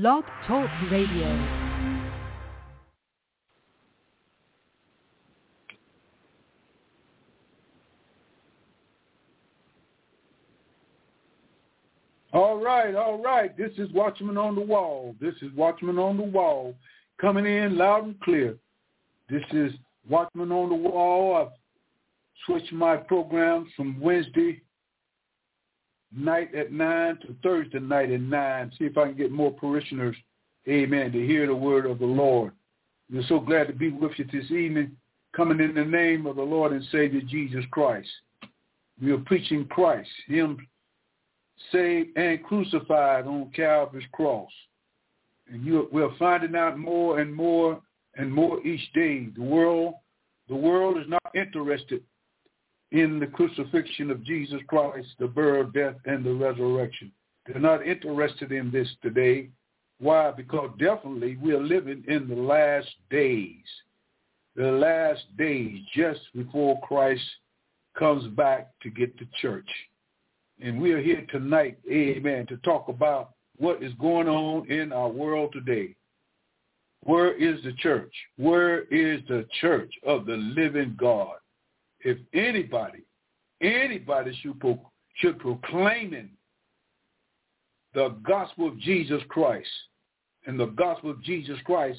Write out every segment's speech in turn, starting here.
Blog Talk Radio. All right, all right. This is Watchman on the Wall. This is Watchman on the Wall coming in loud and clear. This is Watchman on the Wall. I've switched my program from Wednesday night at 9 to Thursday night at 9. See if I can get more parishioners, amen, to hear the word of the Lord. We're so glad to be with you this evening, coming in the name of the Lord and Savior Jesus Christ. We are preaching Christ, him saved and crucified on Calvary's cross. And you, we're finding out more and more and more each day. The world, the world is not interested in the crucifixion of Jesus Christ, the burial, death, and the resurrection. They're not interested in this today. Why? Because definitely we are living in the last days. The last days just before Christ comes back to get the church. And we are here tonight, amen, to talk about what is going on in our world today. Where is the church? Where is the church of the living God? If anybody, anybody should, pro- should proclaiming the gospel of Jesus Christ, and the gospel of Jesus Christ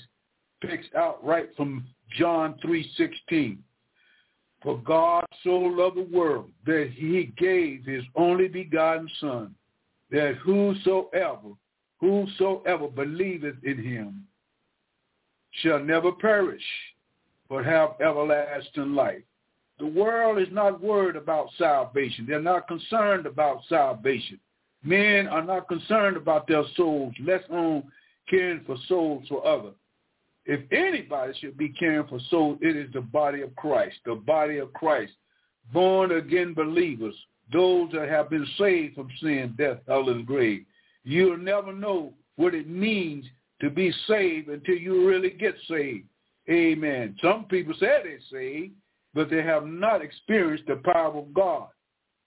picks out right from John 3.16. For God so loved the world that he gave his only begotten son, that whosoever, whosoever believeth in him shall never perish, but have everlasting life. The world is not worried about salvation. They're not concerned about salvation. Men are not concerned about their souls, less on caring for souls for others. If anybody should be caring for souls, it is the body of Christ, the body of Christ, born again believers, those that have been saved from sin, death, hell, and grave. You'll never know what it means to be saved until you really get saved. Amen. Some people say they're saved, but they have not experienced the power of God.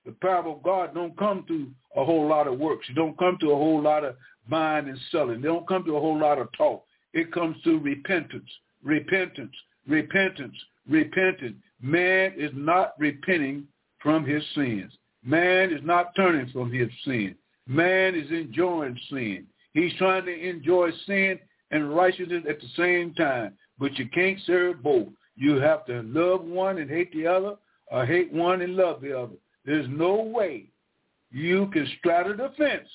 The power of God don't come through a whole lot of works. It don't come to a whole lot of buying and selling. They don't come to a whole lot of talk. It comes through repentance, repentance, repentance, repentance. Man is not repenting from his sins. Man is not turning from his sin. Man is enjoying sin. He's trying to enjoy sin and righteousness at the same time, but you can't serve both. You have to love one and hate the other, or hate one and love the other. There's no way you can straddle the fence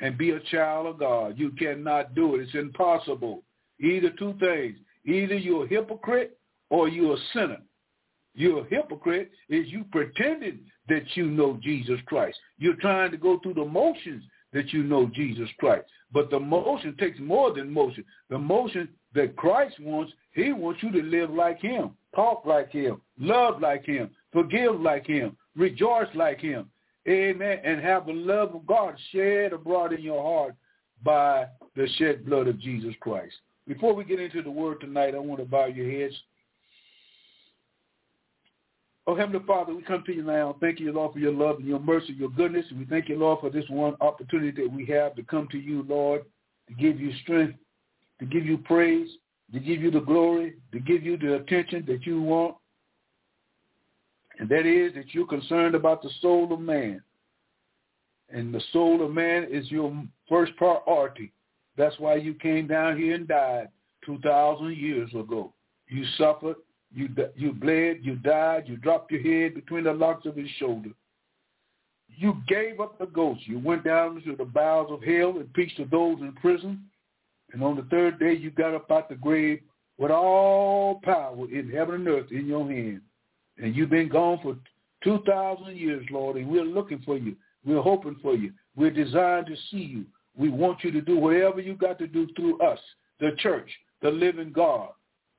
and be a child of God. You cannot do it. It's impossible. Either two things. Either you're a hypocrite or you're a sinner. You're a hypocrite is you pretending that you know Jesus Christ. You're trying to go through the motions that you know Jesus Christ. But the motion takes more than motion. The motion that Christ wants, he wants you to live like him, talk like him, love like him, forgive like him, rejoice like him. Amen. And have the love of God shed abroad in your heart by the shed blood of Jesus Christ. Before we get into the word tonight, I want to bow your heads. Oh, Heavenly Father, we come to you now. Thank you, Lord, for your love and your mercy, your goodness. And we thank you, Lord, for this one opportunity that we have to come to you, Lord, to give you strength, to give you praise, to give you the glory, to give you the attention that you want. And that is that you're concerned about the soul of man. And the soul of man is your first priority. That's why you came down here and died 2,000 years ago. You suffered you you bled, you died, you dropped your head between the locks of his shoulder. You gave up the ghost. You went down into the bowels of hell and preached to those in prison. And on the third day, you got up out the grave with all power in heaven and earth in your hand. And you've been gone for 2,000 years, Lord, and we're looking for you. We're hoping for you. We're designed to see you. We want you to do whatever you got to do through us, the church, the living God,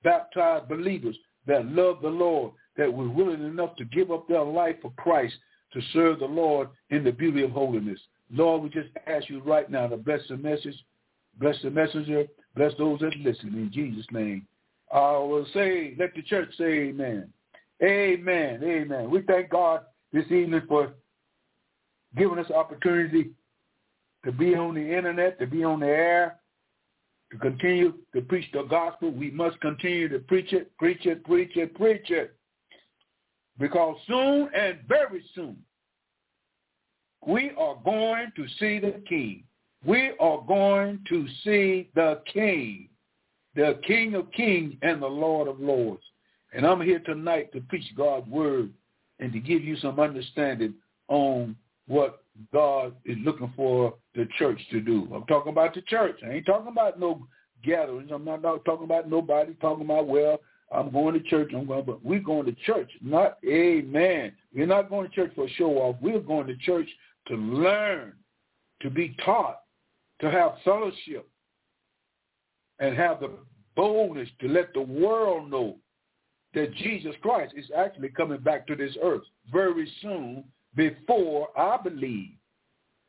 baptized believers, that love the Lord, that were willing enough to give up their life for Christ to serve the Lord in the beauty of holiness. Lord, we just ask you right now to bless the message, bless the messenger, bless those that listen in Jesus' name. I will say, let the church say amen. Amen. Amen. We thank God this evening for giving us opportunity to be on the internet, to be on the air, to continue to preach the gospel. We must continue to preach it, preach it, preach it, preach it. Because soon and very soon, we are going to see the King. We are going to see the King, the King of kings and the Lord of lords. And I'm here tonight to preach God's word and to give you some understanding on what God is looking for the church to do. I'm talking about the church. I ain't talking about no gatherings. I'm not talking about nobody talking about, well, I'm going to church. I'm going, but we're going to church, not amen. We're not going to church for a show off. We're going to church to learn, to be taught, to have fellowship, and have the boldness to let the world know that Jesus Christ is actually coming back to this earth very soon before I believe.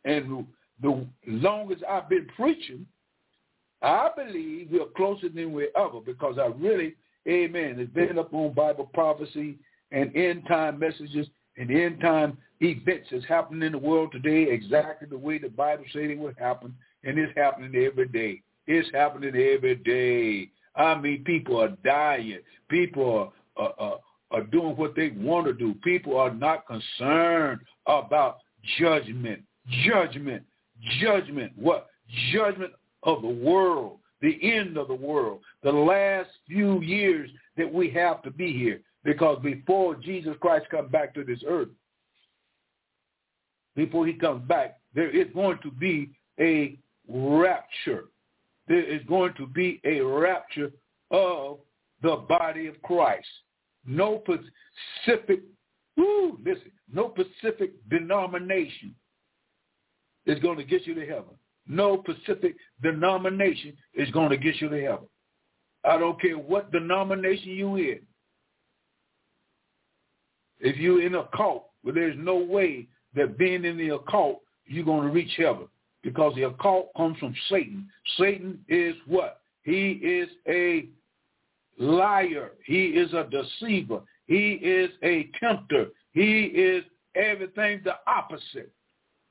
And the longest I've been preaching, I believe we're closer than we ever because I really, amen, it's been up on Bible prophecy and end time messages and end time events that's happening in the world today exactly the way the Bible said it would happen. And it's happening every day. It's happening every day. I mean, people are dying. People are, are, are, doing what they want to do. People are not concerned about judgment, judgment, judgment. What? Judgment of the world, the end of the world, the last few years that we have to be here. Because before Jesus Christ comes back to this earth, before he comes back, there is going to be a rapture. There is going to be a rapture of the body of Christ. No specific, woo, listen, no specific denomination is going to get you to heaven. No specific denomination is going to get you to heaven. I don't care what denomination you in. If you're in a cult, well, there's no way that being in the occult, you're going to reach heaven because the occult comes from Satan. Satan is what? He is a liar. He is a deceiver. He is a tempter. He is everything the opposite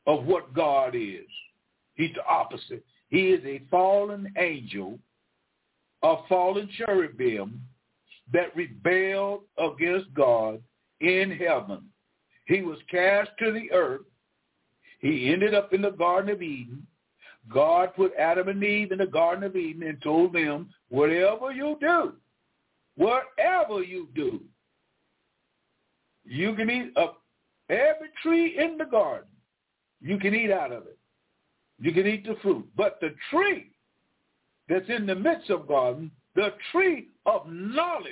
of what God is. He's the opposite. He is a fallen angel, a fallen cherubim that rebelled against God in heaven. He was cast to the earth. He ended up in the Garden of Eden. God put Adam and Eve in the Garden of Eden and told them, whatever you do, whatever you do, you can eat of every tree in the garden. You can eat out of it. You can eat the fruit. But the tree that's in the midst of garden, the tree of knowledge,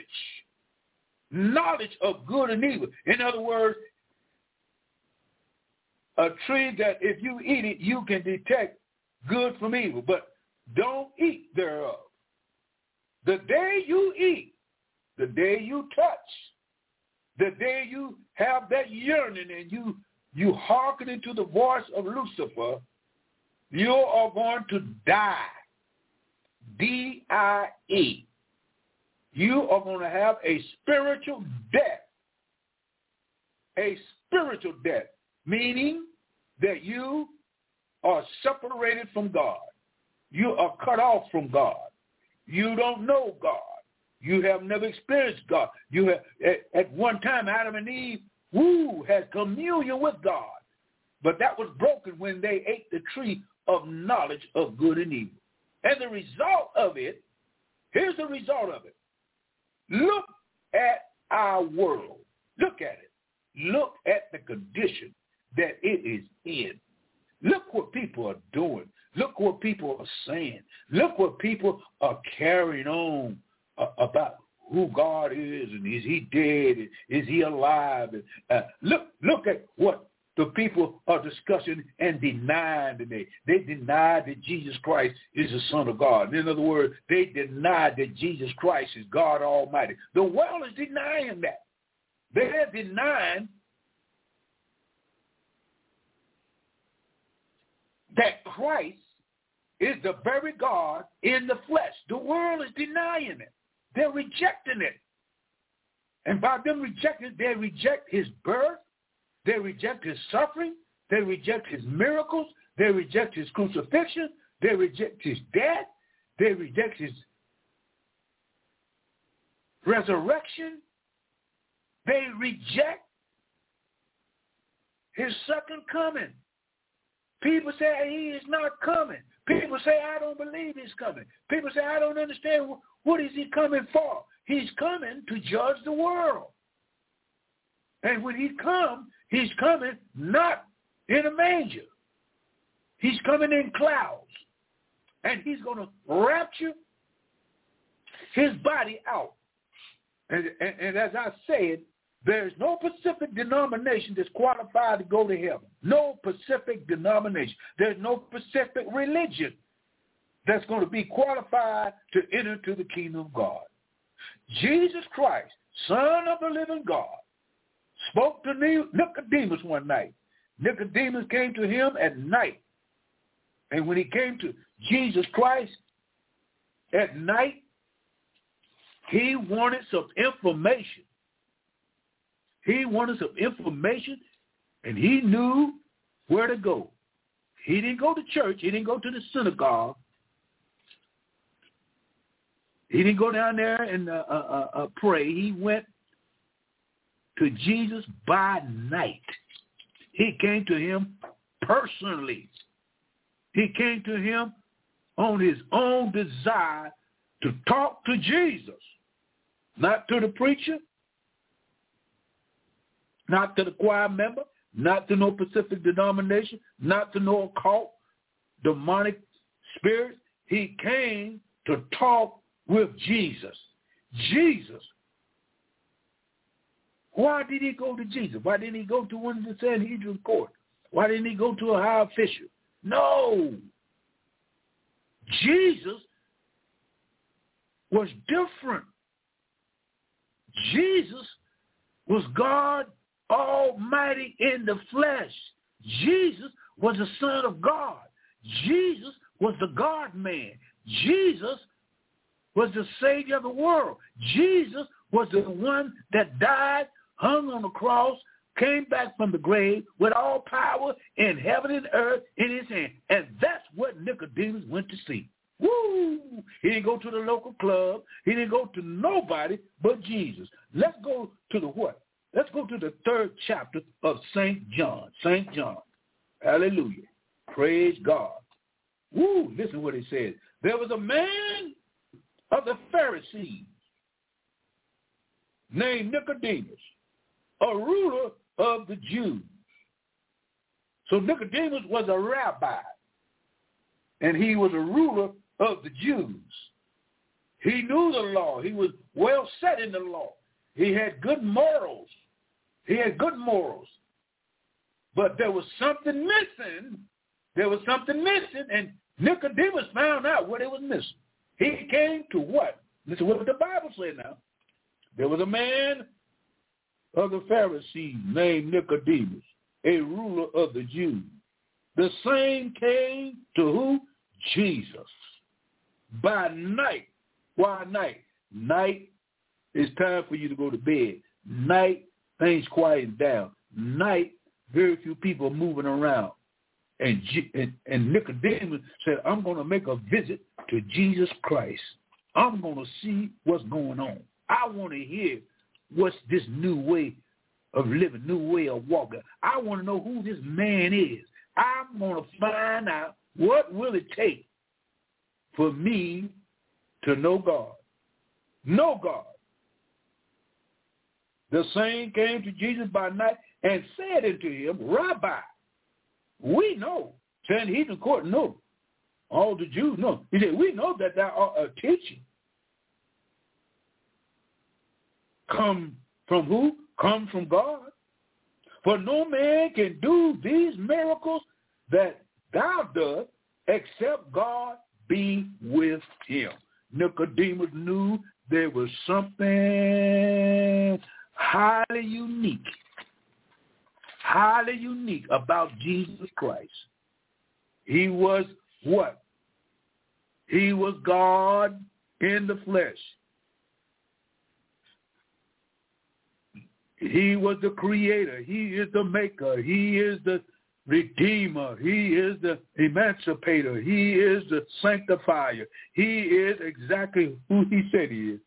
knowledge of good and evil. In other words, a tree that if you eat it, you can detect good from evil, but don't eat thereof. The day you eat, the day you touch, the day you have that yearning and you you hearken into the voice of Lucifer, you are going to die. D-I-E. You are going to have a spiritual death. A spiritual death, meaning that you are separated from God. You are cut off from God. You don't know God. You have never experienced God. You have at, at one time Adam and Eve, woo, had communion with God. But that was broken when they ate the tree of knowledge of good and evil. And the result of it, here's the result of it. Look at our world. Look at it. Look at the condition that it is in. Look what people are doing. Look what people are saying. Look what people are carrying on uh, about who God is and is he dead? Is he alive? Uh, look, look at what the people are discussing and denying today. They deny that Jesus Christ is the Son of God. In other words, they deny that Jesus Christ is God Almighty. The world is denying that. They're denying that Christ is the very God in the flesh. The world is denying it. They're rejecting it. And by them rejecting they reject his birth. They reject his suffering. They reject his miracles. They reject his crucifixion. They reject his death. They reject his resurrection. They reject his second coming. People say he is not coming. People say, I don't believe he's coming. People say, I don't understand. What is he coming for? He's coming to judge the world. And when he comes, he's coming not in a manger. He's coming in clouds. And he's going to rapture his body out. And, and, and as I said, there's no Pacific denomination that's qualified to go to heaven. No Pacific denomination. There's no Pacific religion that's going to be qualified to enter into the kingdom of God. Jesus Christ, Son of the living God, spoke to Nicodemus one night. Nicodemus came to him at night. And when he came to Jesus Christ at night, he wanted some information. He wanted some information, and he knew where to go. He didn't go to church. He didn't go to the synagogue. He didn't go down there and uh, uh, uh, uh pray. He went to Jesus by night. He came to him personally. He came to him on his own desire to talk to Jesus, not to the preacher, not to the choir member, not to no Pacific denomination, not to no occult, demonic spirit. He came to talk with Jesus. Jesus. Why did he go to Jesus? Why didn't he go to one of the Sanhedrin court? Why didn't he go to a high official? No. Jesus was different. Jesus was God Almighty in the flesh. Jesus was the Son of God. Jesus was the God-man. Jesus was the Savior of the world. Jesus was the one that died, hung on the cross, came back from the grave with all power in heaven and earth in his hand. And that's what Nicodemus went to see. Woo! He didn't go to the local club. He didn't go to nobody but Jesus. Let's go to the what? Let's go to the third chapter of St. John. St. John. Hallelujah. Praise God. Woo! Listen what it says. There was a man of the Pharisees named Nicodemus, a ruler of the Jews. So Nicodemus was a rabbi, and he was a ruler of the Jews. He knew the law. He was well set in the law. He had good morals. He had good morals. But there was something missing. There was something missing, and Nicodemus found out what it was missing. He came to what? Listen what the Bible said now. There was a man of the Pharisees named Nicodemus, a ruler of the Jews. The same came to who? Jesus. By night. Why night? Night is time for you to go to bed. Night, things quiet down. Night, very few people are moving around. And, and, and Nicodemus said, I'm going to make a visit to Jesus Christ. I'm going to see what's going on. I want to hear what's this new way of living, new way of walking. I want to know who this man is. I'm going to find out what will it take for me to know God. Know God. The same came to Jesus by night and said unto him, Rabbi, we know. Sanhedrin court know. All the Jews know. He said, we know that thou art a teacher. Come from who? Come from God. For no man can do these miracles that thou dost except God be with him. Nicodemus knew there was something highly unique, highly unique about Jesus Christ. He was what? He was God in the flesh. He was the creator. He is the maker. He is the redeemer. He is the emancipator. He is the sanctifier. He is exactly who he said he is.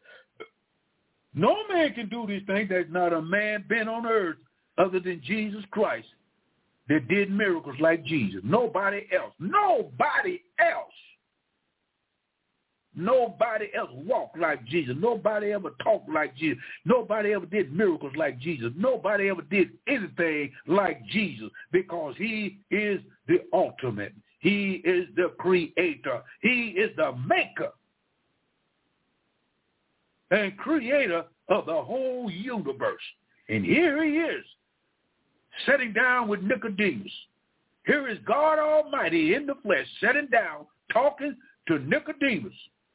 No man can do these things. There's not a man been on earth other than Jesus Christ that did miracles like Jesus. Nobody else. Nobody else. Nobody else walked like Jesus. Nobody ever talked like Jesus. Nobody ever did miracles like Jesus. Nobody ever did anything like Jesus because he is the ultimate. He is the creator. He is the maker and creator of the whole universe. And here he is, sitting down with Nicodemus. Here is God Almighty in the flesh, sitting down, talking to Nicodemus.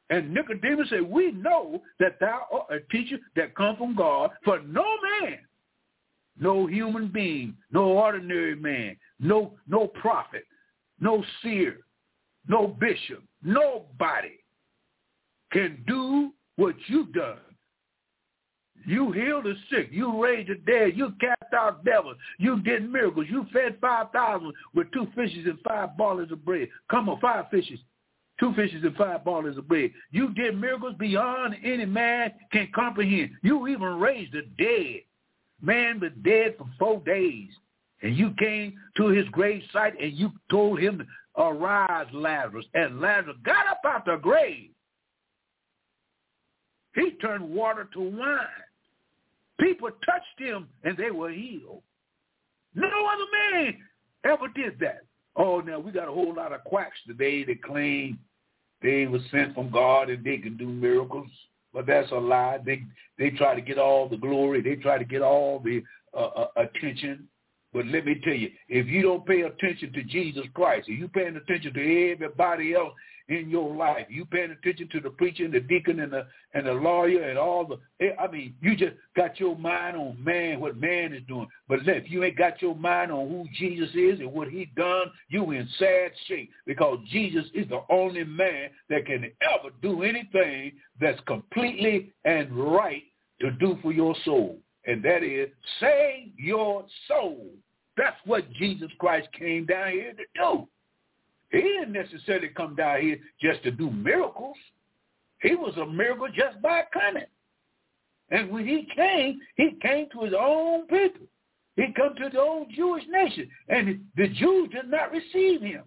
And Nicodemus said, we know that thou art a teacher that come from God, for no man, no human being, no ordinary man, no, no prophet, no seer, no bishop, nobody can do what you've done. You healed the sick. You raised the dead. You cast out devils. You did miracles. You fed 5,000 with two fishes and five ballers of bread. Come on, five fishes two fishes and five ballers of bread. You did miracles beyond any man can comprehend. You even raised the dead. Man was dead for four days. And you came to his grave site and you told him, arise, Lazarus. And Lazarus got up out the grave. He turned water to wine. People touched him and they were healed. No other man ever did that. Oh, now we got a whole lot of quacks today that claim they were sent from God and they can do miracles. But that's a lie. They they try to get all the glory. They try to get all the uh, uh, attention. But let me tell you, if you don't pay attention to Jesus Christ, if you paying attention to everybody else in your life. You paying attention to the preacher and the deacon and the and the lawyer and all the. Eh, I mean, you just got your mind on man, what man is doing. But if you ain't got your mind on who Jesus is and what he done, you in sad shape because Jesus is the only man that can ever do anything that's completely and right to do for your soul. And that is save your soul. That's what Jesus Christ came down here to do. He didn't necessarily come down here just to do miracles. He was a miracle just by coming. And when he came, he came to his own people. He come to the old Jewish nation. And the Jews did not receive him.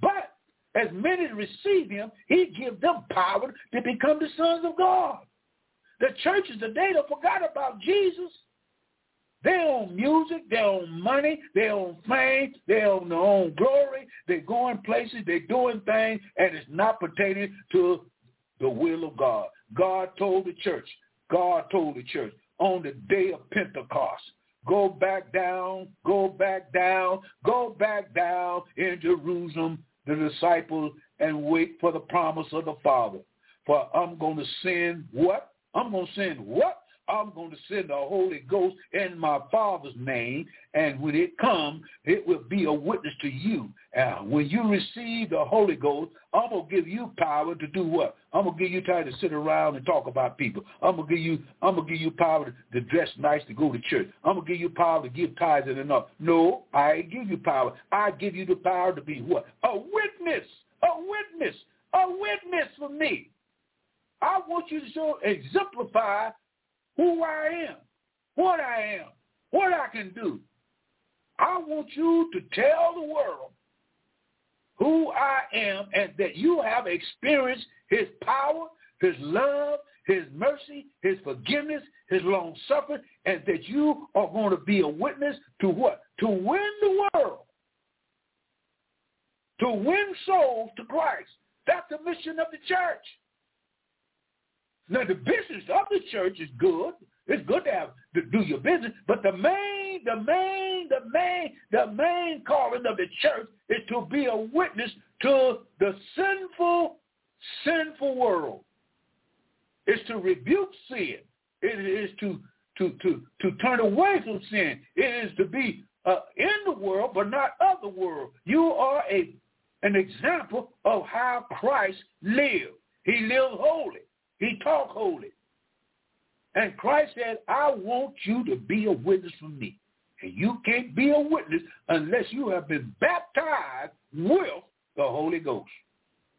But as many receive him, he give them power to become the sons of God. The churches today don't forgot about Jesus. They own music, they own money, they own fame, they own their own glory. They're going places, they're doing things, and it's not pertaining to the will of God. God told the church, God told the church on the day of Pentecost, go back down, go back down, go back down in Jerusalem, the disciples, and wait for the promise of the Father. For I'm going to send what? I'm going to send what? I'm going to send the Holy Ghost in my Father's name, and when it comes, it will be a witness to you. When you receive the Holy Ghost, I'm going to give you power to do what? I'm going to give you time to sit around and talk about people. I'm going to give you, I'm going to give you power to, to dress nice to go to church. I'm going to give you power to give tithes and enough. No, I give you power. I give you the power to be what? A witness. A witness. A witness for me. I want you to show, exemplify who I am, what I am, what I can do. I want you to tell the world who I am and that you have experienced his power, his love, his mercy, his forgiveness, his long suffering, and that you are going to be a witness to what? To win the world. To win souls to Christ. That's the mission of the church. Now the business of the church is good. It's good to have to do your business, but the main, the main, the main, the main calling of the church is to be a witness to the sinful, sinful world. It's to rebuke sin. It is to to to to turn away from sin. It is to be uh, in the world, but not of the world. You are a an example of how Christ lived. He lived holy. He talked holy. And Christ said, I want you to be a witness for me. And you can't be a witness unless you have been baptized with the Holy Ghost.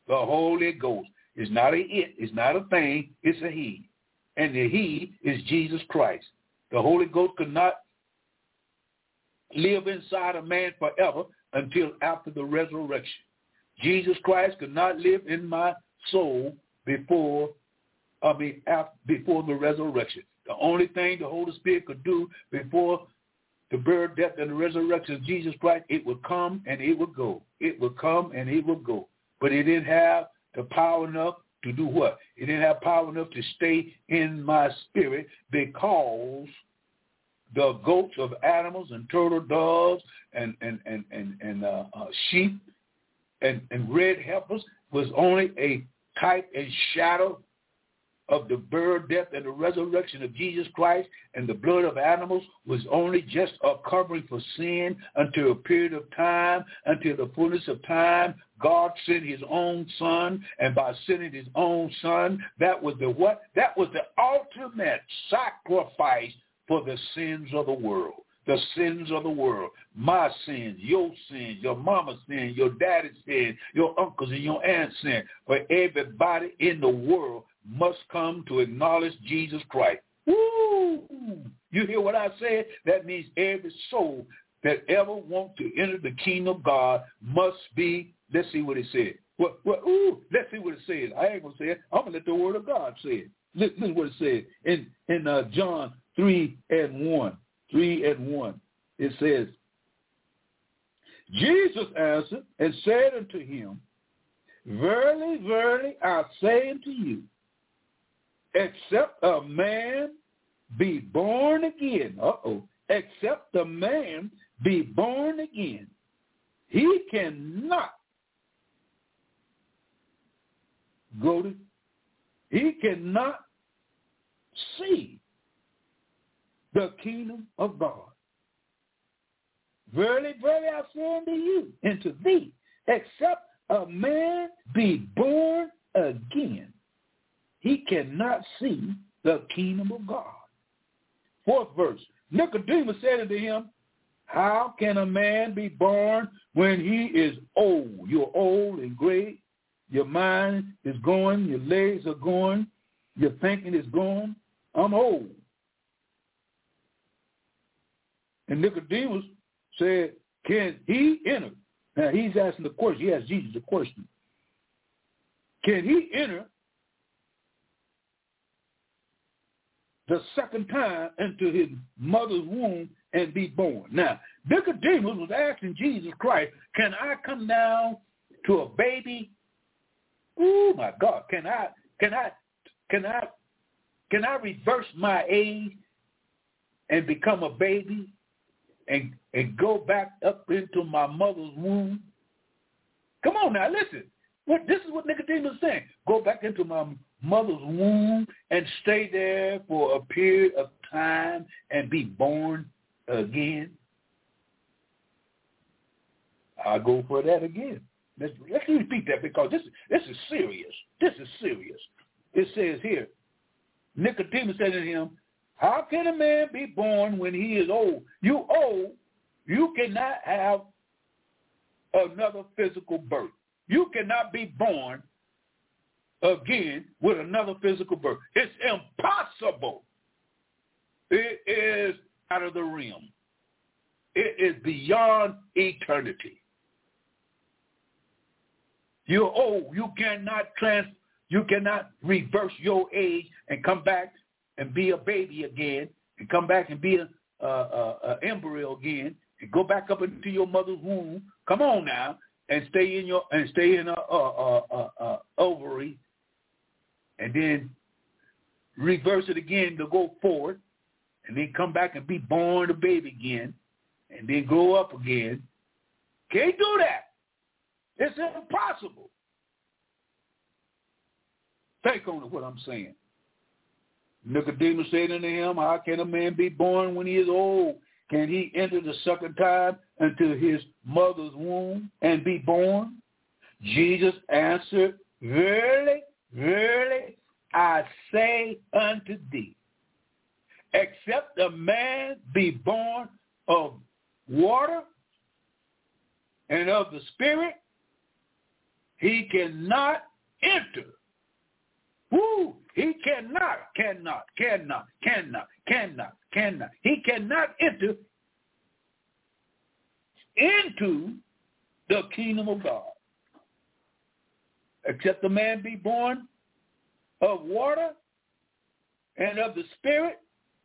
The Holy Ghost is not a it, it's not a thing, it's a he. And the he is Jesus Christ. The Holy Ghost could not live inside a man forever until after the resurrection. Jesus Christ could not live in my soul before I mean after, before the resurrection. The only thing the Holy Spirit could do before the birth, death, and the resurrection of Jesus Christ, it would come and it would go. It would come and it would go. But it didn't have the power enough to do what? It didn't have power enough to stay in my spirit because the goats of animals and turtle doves and and and and, and uh, uh, sheep and, and red heifers was only a type and shadow of the birth, death, and the resurrection of Jesus Christ, and the blood of animals was only just a covering for sin until a period of time, until the fullness of time, God sent his own son, and by sending his own son, that was the what? That was the ultimate sacrifice for the sins of the world the sins of the world, my sins, your sins, your mama's sins, your daddy's sins, your uncles and your aunt's sins. For everybody in the world must come to acknowledge Jesus Christ. Woo! You hear what I said? That means every soul that ever wants to enter the kingdom of God must be, let's see what it said. Well, well, ooh, let's see what it says. I ain't going to say it. I'm going to let the word of God say it. Listen, what it says in, in uh, John 3 and 1. 3 and 1. It says, Jesus answered and said unto him, Verily, verily, I say unto you, except a man be born again, uh-oh, except a man be born again, he cannot go to, he cannot see the kingdom of God. Verily, verily, I say unto you and to thee, except a man be born again, he cannot see the kingdom of God. Fourth verse, Nicodemus said unto him, how can a man be born when he is old? You're old and gray. Your mind is going. Your legs are going. Your thinking is going. I'm old. And Nicodemus said, can he enter? Now he's asking the question. He asked Jesus a question. Can he enter the second time into his mother's womb and be born? Now, Nicodemus was asking Jesus Christ, can I come down to a baby? Oh my God, can I, can I, can I, can I reverse my age and become a baby? and, and go back up into my mother's womb? Come on now, listen. What, this is what Nicodemus is saying. Go back into my mother's womb and stay there for a period of time and be born again. I'll go for that again. Let's, let's repeat that because this, this is serious. This is serious. It says here, Nicodemus said to him, how can a man be born when he is old? You old, you cannot have another physical birth. You cannot be born again with another physical birth. It's impossible. It is out of the realm. It is beyond eternity. You're old. Oh, you cannot trans. You cannot reverse your age and come back and be a baby again and come back and be an a, a, a embryo again and go back up into your mother's womb. Come on now and stay in your and stay in a, a, a, a ovary and then reverse it again to go forward and then come back and be born a baby again and then grow up again. Can't do that. It's impossible. Take on what I'm saying. Nicodemus said unto him, How can a man be born when he is old? Can he enter the second time into his mother's womb and be born? Jesus answered, Verily, verily, I say unto thee, except a man be born of water and of the Spirit, he cannot enter. Woo! He cannot, cannot, cannot, cannot, cannot, cannot. He cannot enter into the kingdom of God. Except the man be born of water and of the Spirit.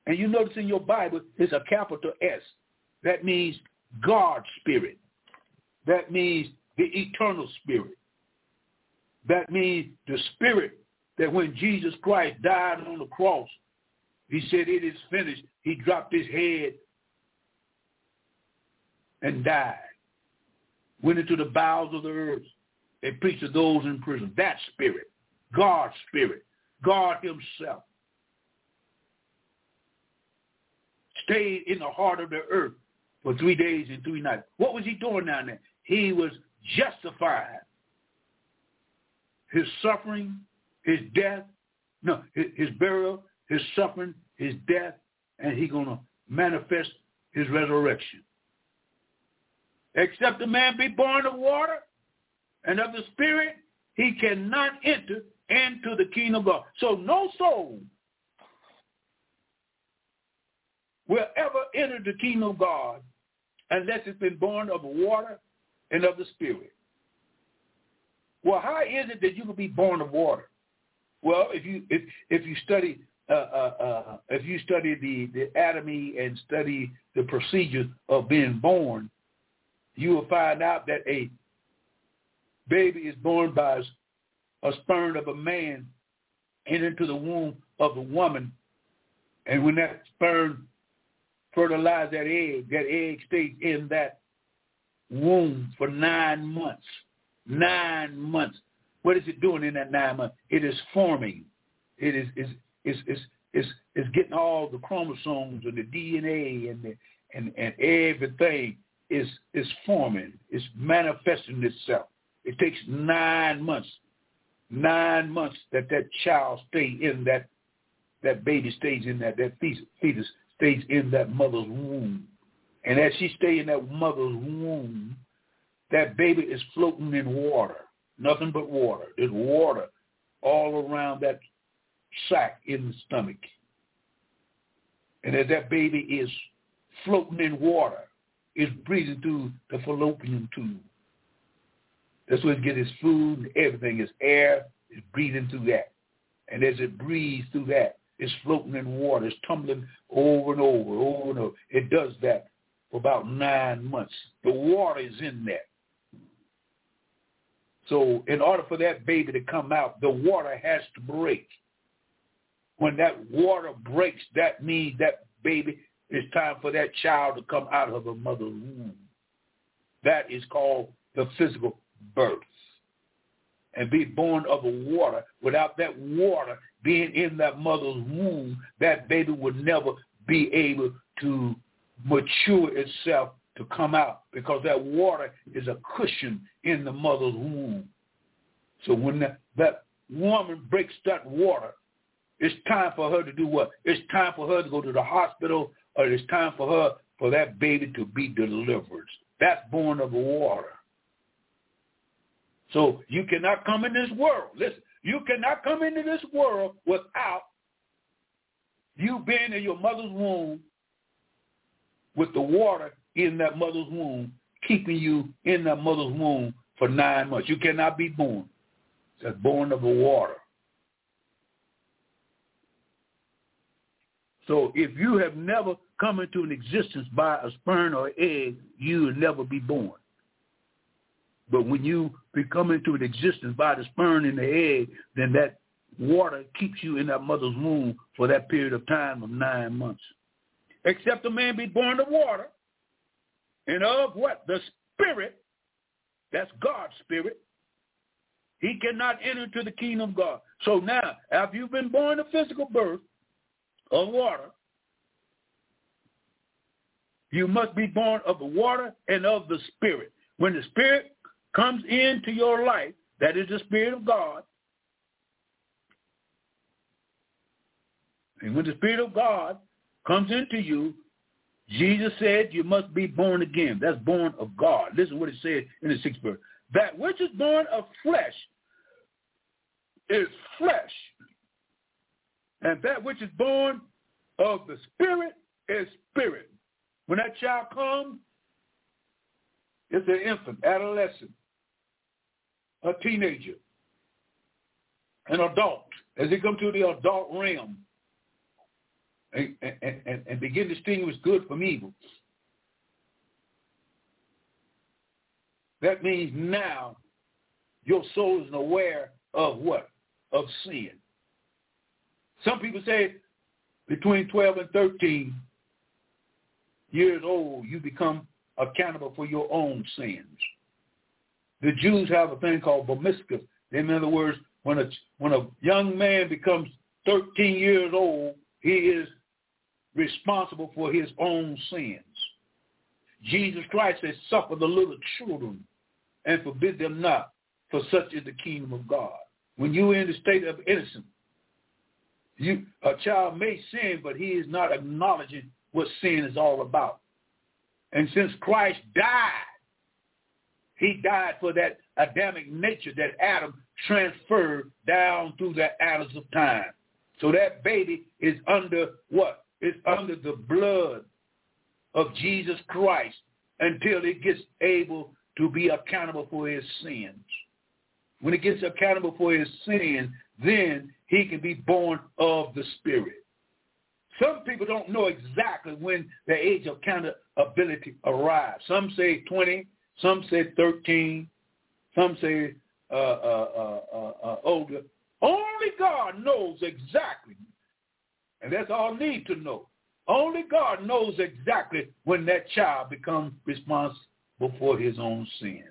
And you notice in your Bible, it's a capital S. That means God's Spirit. That means the eternal Spirit. That means the Spirit that when Jesus Christ died on the cross, he said, it is finished. He dropped his head and died. Went into the bowels of the earth and preached to those in prison. That spirit, God's spirit, God himself, stayed in the heart of the earth for three days and three nights. What was he doing down there? He was justifying his suffering, his death, no, his, his burial, his suffering, his death, and he's going to manifest his resurrection. Except a man be born of water and of the Spirit, he cannot enter into the kingdom of God. So no soul will ever enter the kingdom of God unless it's been born of water and of the Spirit. Well, how is it that you can be born of water? Well, if you if if you study uh, uh, uh, if you study the the anatomy and study the procedures of being born, you will find out that a baby is born by a sperm of a man and into the womb of a woman, and when that sperm fertilizes that egg, that egg stays in that womb for nine months. Nine months. What is it doing in that nine months? It is forming. It is is is is is, is getting all the chromosomes and the DNA and the and and everything is is forming. It's manifesting itself. It takes nine months, nine months that that child stay in that that baby stays in that that fetus stays in that mother's womb, and as she stay in that mother's womb, that baby is floating in water nothing but water. There's water all around that sac in the stomach. And as that baby is floating in water, it's breathing through the fallopian tube. That's where it gets its food and everything. It's air. It's breathing through that. And as it breathes through that, it's floating in water. It's tumbling over and over, over and over. It does that for about nine months. The water is in there. So in order for that baby to come out, the water has to break. When that water breaks, that means that baby, it's time for that child to come out of the mother's womb. That is called the physical birth. And be born of the water. Without that water being in that mother's womb, that baby would never be able to mature itself to come out because that water is a cushion in the mother's womb. So when that, that woman breaks that water, it's time for her to do what? It's time for her to go to the hospital or it's time for her, for that baby to be delivered. That's born of the water. So you cannot come in this world. Listen, you cannot come into this world without you being in your mother's womb with the water in that mother's womb, keeping you in that mother's womb for nine months. You cannot be born. That's born of the water. So if you have never come into an existence by a sperm or egg, you will never be born. But when you become into an existence by the sperm and the egg, then that water keeps you in that mother's womb for that period of time of nine months. Except a man be born of water, and of what? The Spirit, that's God's Spirit, he cannot enter into the kingdom of God. So now, after you've been born a physical birth of water, you must be born of the water and of the Spirit. When the Spirit comes into your life, that is the Spirit of God, and when the Spirit of God comes into you, Jesus said you must be born again. That's born of God. Listen to what it said in the sixth verse. That which is born of flesh is flesh. And that which is born of the spirit is spirit. When that child comes, it's an infant, adolescent, a teenager, an adult. As he come to the adult realm, and, and, and begin to distinguish good from evil. That means now your soul is aware of what? Of sin. Some people say between 12 and 13 years old, you become accountable for your own sins. The Jews have a thing called promiscuous. In other words, when a, when a young man becomes 13 years old, he is responsible for his own sins. Jesus Christ says, suffer the little children and forbid them not, for such is the kingdom of God. When you're in the state of innocence, you, a child may sin, but he is not acknowledging what sin is all about. And since Christ died, he died for that Adamic nature that Adam transferred down through the annals of time. So that baby is under what? is under the blood of Jesus Christ until it gets able to be accountable for his sins. When it gets accountable for his sin, then he can be born of the Spirit. Some people don't know exactly when the age of accountability arrives. Some say 20, some say 13, some say uh, uh, uh, uh older. Only God knows exactly and that's all need to know. Only God knows exactly when that child becomes responsible for his own sin.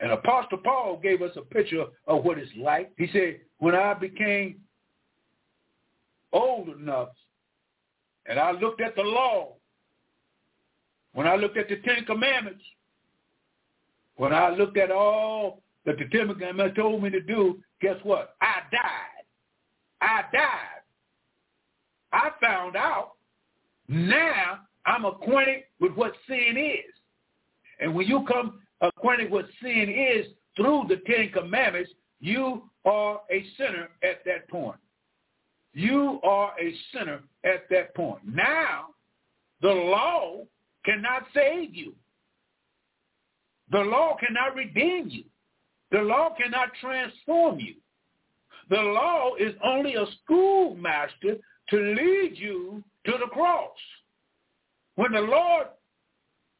And Apostle Paul gave us a picture of what it's like. He said, when I became old enough and I looked at the law, when I looked at the Ten Commandments, when I looked at all that the Ten Commandments told me to do, guess what? I died. I died. I found out. Now I'm acquainted with what sin is. And when you come acquainted with sin is through the Ten Commandments, you are a sinner at that point. You are a sinner at that point. Now, the law cannot save you. The law cannot redeem you. The law cannot transform you. The law is only a schoolmaster to lead you to the cross. When the Lord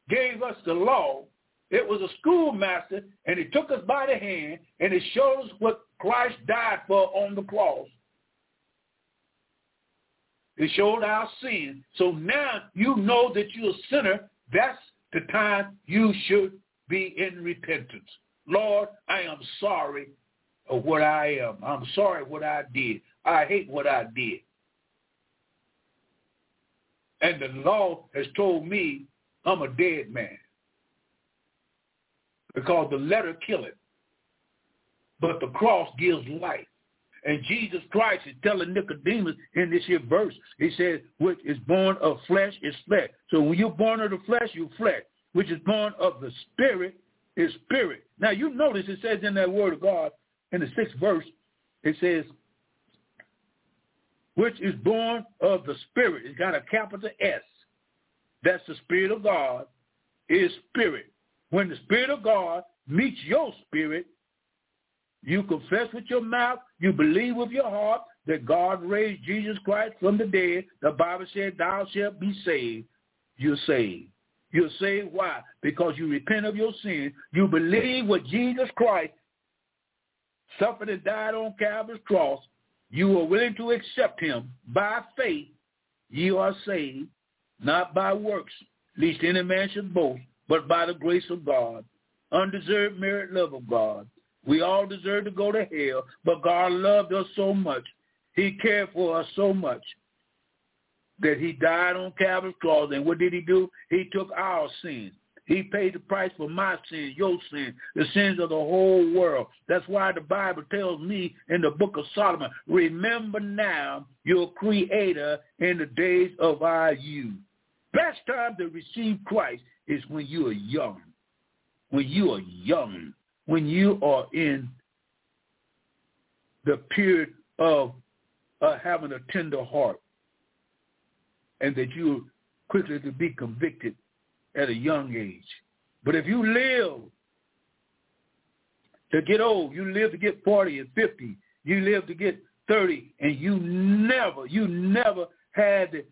gave us the law, it was a schoolmaster, and he took us by the hand, and it shows what Christ died for on the cross. It showed our sin. So now you know that you're a sinner. That's the time you should be in repentance. Lord, I am sorry of what I am. I'm sorry what I did. I hate what I did. And the law has told me I'm a dead man. Because the letter killeth, but the cross gives life. And Jesus Christ is telling Nicodemus in this here verse, he says, which is born of flesh is flesh. So when you're born of the flesh, you're flesh. Which is born of the spirit is spirit. Now you notice it says in that word of God, in the sixth verse, it says, which is born of the Spirit. It's got a capital S. That's the Spirit of God is Spirit. When the Spirit of God meets your spirit, you confess with your mouth, you believe with your heart that God raised Jesus Christ from the dead. The Bible said, thou shalt be saved. You're saved. You're saved. Why? Because you repent of your sin. You believe what Jesus Christ suffered and died on Calvary's cross, you are willing to accept him by faith, you are saved, not by works, lest any man should boast, but by the grace of God, undeserved merit love of God. We all deserve to go to hell, but God loved us so much. He cared for us so much that he died on Calvary's cross. And what did he do? He took our sins. He paid the price for my sin, your sin, the sins of the whole world. That's why the Bible tells me in the book of Solomon, remember now your creator in the days of our youth. Best time to receive Christ is when you are young. When you are young. When you are in the period of uh, having a tender heart and that you quickly to be convicted at a young age. But if you live to get old, you live to get 40 and 50, you live to get 30, and you never, you never had the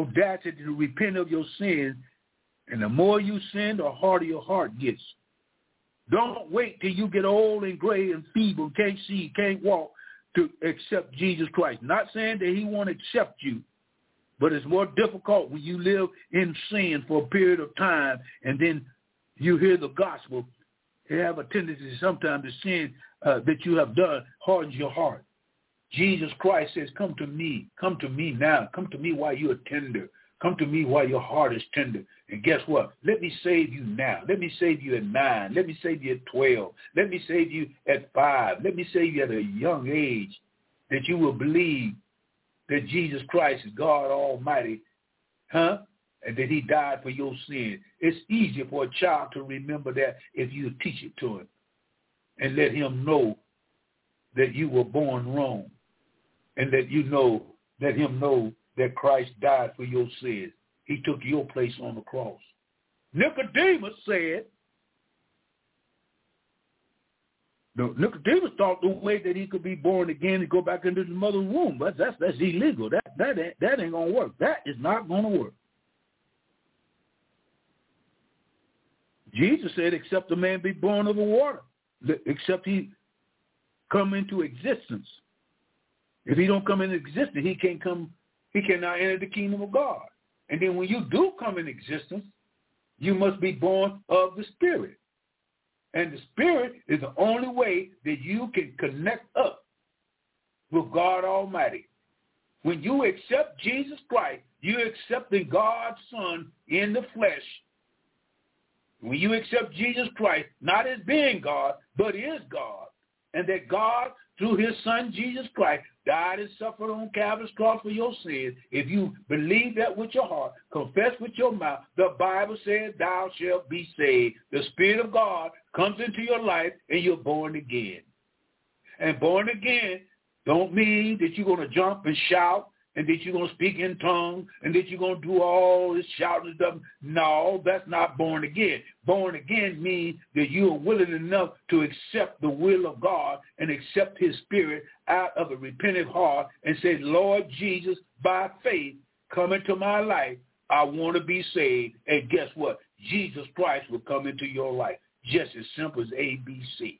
audacity to repent of your sins, and the more you sin, the harder your heart gets. Don't wait till you get old and gray and feeble, can't see, can't walk to accept Jesus Christ. Not saying that he won't accept you, but it's more difficult when you live in sin for a period of time and then you hear the gospel. You have a tendency sometimes to sin uh, that you have done hardens your heart. Jesus Christ says, come to me. Come to me now. Come to me while you are tender. Come to me while your heart is tender. And guess what? Let me save you now. Let me save you at nine. Let me save you at 12. Let me save you at five. Let me save you at a young age that you will believe that Jesus Christ is God Almighty, huh? And that he died for your sin. It's easier for a child to remember that if you teach it to him and let him know that you were born wrong and that you know, let him know that Christ died for your sins. He took your place on the cross. Nicodemus said, Nicodemus thought the way that he could be born again and go back into his mother's womb, but that's that's illegal. That that ain't, that ain't gonna work. That is not gonna work. Jesus said, except a man be born of the water, except he come into existence. If he don't come into existence, he can't come. He cannot enter the kingdom of God. And then when you do come in existence, you must be born of the Spirit. And the Spirit is the only way that you can connect up with God Almighty. When you accept Jesus Christ, you're accepting God's Son in the flesh. When you accept Jesus Christ, not as being God, but is God, and that God, through his Son Jesus Christ, died and suffered on Calvary's cross for your sins, if you believe that with your heart, confess with your mouth, the Bible says thou shalt be saved. The Spirit of God comes into your life and you're born again. And born again don't mean that you're going to jump and shout and that you're going to speak in tongues and that you're going to do all this shouting stuff. No, that's not born again. Born again means that you are willing enough to accept the will of God and accept his spirit out of a repentant heart and say, Lord Jesus, by faith, come into my life. I want to be saved. And guess what? Jesus Christ will come into your life. Just as simple as ABC.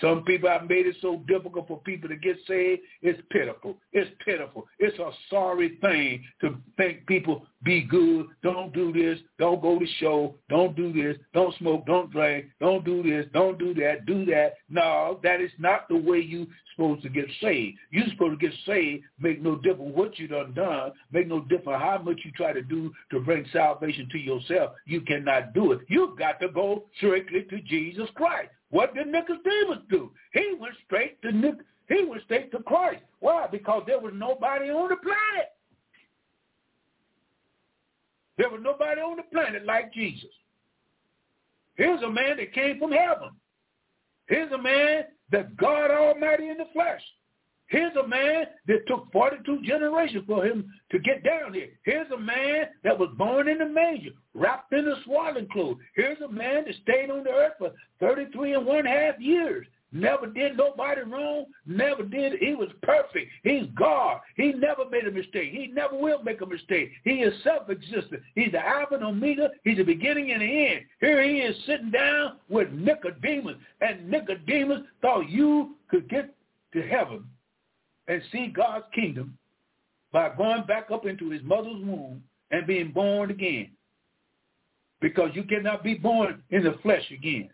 Some people have made it so difficult for people to get saved. It's pitiful. It's pitiful. It's a sorry thing to think people be good. Don't do this. Don't go to show. Don't do this. Don't smoke. Don't drink. Don't do this. Don't do that. Do that. No, that is not the way you supposed to get saved. you supposed to get saved. Make no difference what you done done. Make no difference how much you try to do to bring salvation to yourself. You cannot do it. You've got to go strictly to Jesus Christ. What did Nicodemus do? He went straight to Nic- he went straight to Christ. Why? Because there was nobody on the planet. There was nobody on the planet like Jesus. Here's a man that came from heaven. Here's a man that God Almighty in the flesh. Here's a man that took 42 generations for him to get down here. Here's a man that was born in the manger, wrapped in a swaddling clothes. Here's a man that stayed on the earth for 33 and one half years. Never did nobody wrong. Never did. He was perfect. He's God. He never made a mistake. He never will make a mistake. He is self-existent. He's the Alpha and Omega. He's the beginning and the end. Here he is sitting down with Nicodemus. And Nicodemus thought you could get to heaven and see God's kingdom by going back up into his mother's womb and being born again. Because you cannot be born in the flesh again.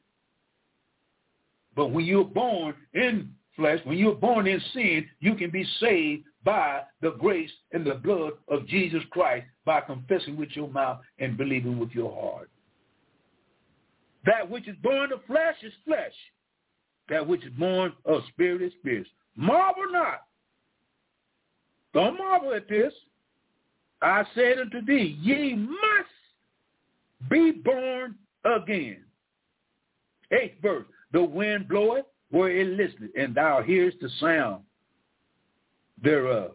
But when you're born in flesh, when you're born in sin, you can be saved by the grace and the blood of Jesus Christ by confessing with your mouth and believing with your heart. That which is born of flesh is flesh. That which is born of spirit is spirit. Marvel not. Don't marvel at this. I said unto thee, ye must be born again. Eighth verse, the wind bloweth where it listeth, and thou hearest the sound thereof,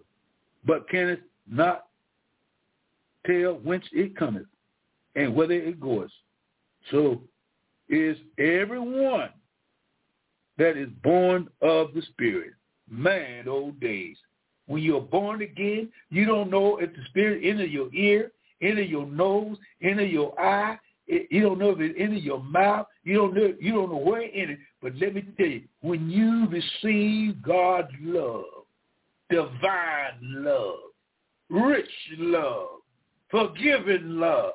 but canst not tell whence it cometh and whither it goeth. So is everyone that is born of the Spirit. Man, old days. When you're born again, you don't know if the Spirit enter your ear, enter your nose, enter your eye. You don't know if it enter your mouth. You don't know. You don't know where it entered. But let me tell you, when you receive God's love, divine love, rich love, forgiving love,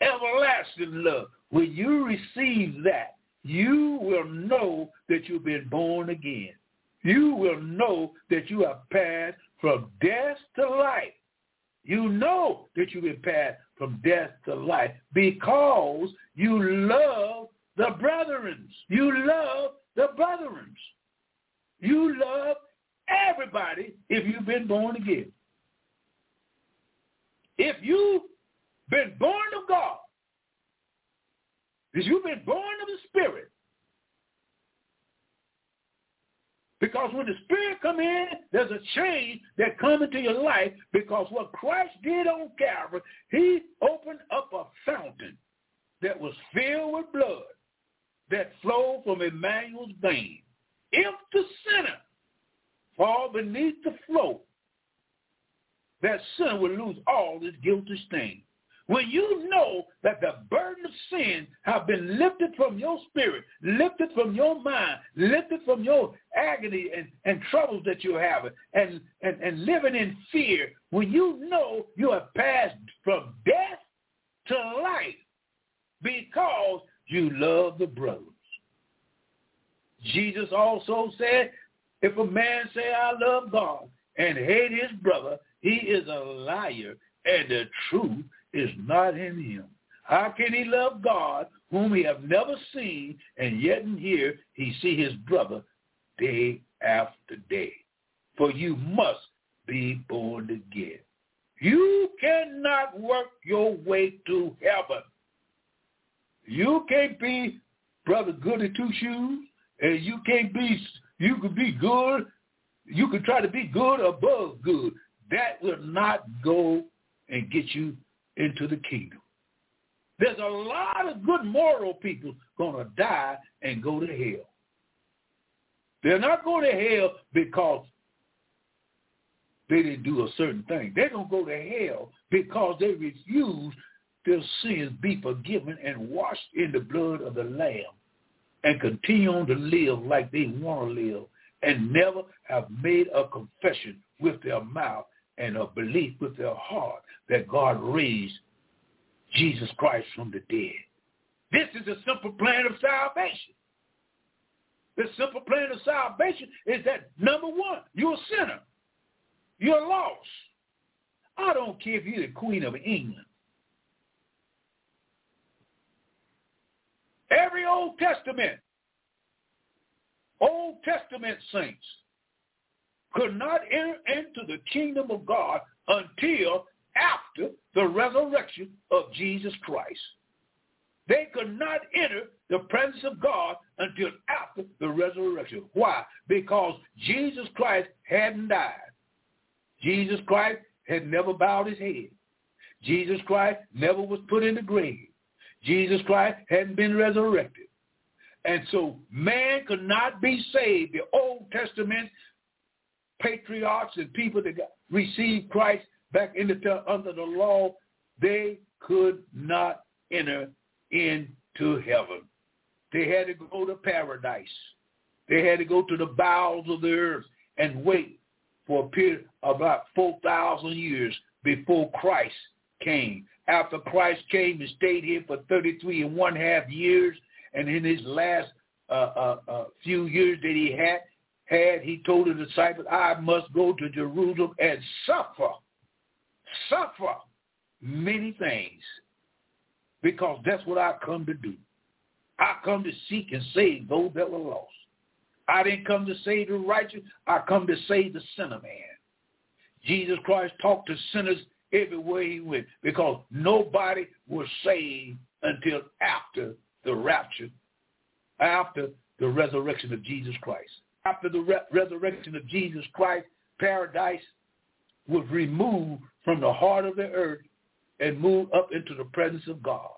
everlasting love, when you receive that, you will know that you've been born again. You will know that you have passed from death to life. You know that you've been passed from death to life because you love the brethren. You love the brethren. You love everybody if you've been born again. If you've been born of God, if you've been born of the Spirit. Because when the Spirit come in, there's a change that come into your life because what Christ did on Calvary, he opened up a fountain that was filled with blood that flowed from Emmanuel's vein. If the sinner fall beneath the flow, that sinner will lose all his guilty stain. When you know that the burden of sin have been lifted from your spirit, lifted from your mind, lifted from your agony and, and troubles that you're having, and, and, and living in fear, when you know you have passed from death to life because you love the brothers. Jesus also said, if a man say, I love God and hate his brother, he is a liar and the truth is not in him. How can he love God whom he have never seen, and yet in here he see his brother day after day? For you must be born again. You cannot work your way to heaven. You can't be brother goody two shoes, and you can't be. You could be good. You could try to be good above good. That will not go and get you into the kingdom. There's a lot of good moral people going to die and go to hell. They're not going to hell because they didn't do a certain thing. They're going to go to hell because they refuse their sins be forgiven and washed in the blood of the Lamb and continue on to live like they want to live and never have made a confession with their mouth and a belief with their heart that God raised Jesus Christ from the dead. This is a simple plan of salvation. The simple plan of salvation is that, number one, you're a sinner. You're lost. I don't care if you're the Queen of England. Every Old Testament, Old Testament saints could not enter into the kingdom of God until after the resurrection of Jesus Christ. They could not enter the presence of God until after the resurrection. Why? Because Jesus Christ hadn't died. Jesus Christ had never bowed his head. Jesus Christ never was put in the grave. Jesus Christ hadn't been resurrected. And so man could not be saved. The Old Testament patriarchs and people that received Christ back into under the law, they could not enter into heaven. They had to go to paradise. They had to go to the bowels of the earth and wait for a period of about 4,000 years before Christ came. After Christ came and stayed here for 33 and one half years, and in his last uh, uh, uh, few years that he had, had, he told the disciples, I must go to Jerusalem and suffer suffer many things because that's what I come to do. I come to seek and save those that were lost. I didn't come to save the righteous. I come to save the sinner man. Jesus Christ talked to sinners everywhere he went because nobody was saved until after the rapture, after the resurrection of Jesus Christ. After the re- resurrection of Jesus Christ, paradise was removed from the heart of the earth and moved up into the presence of God.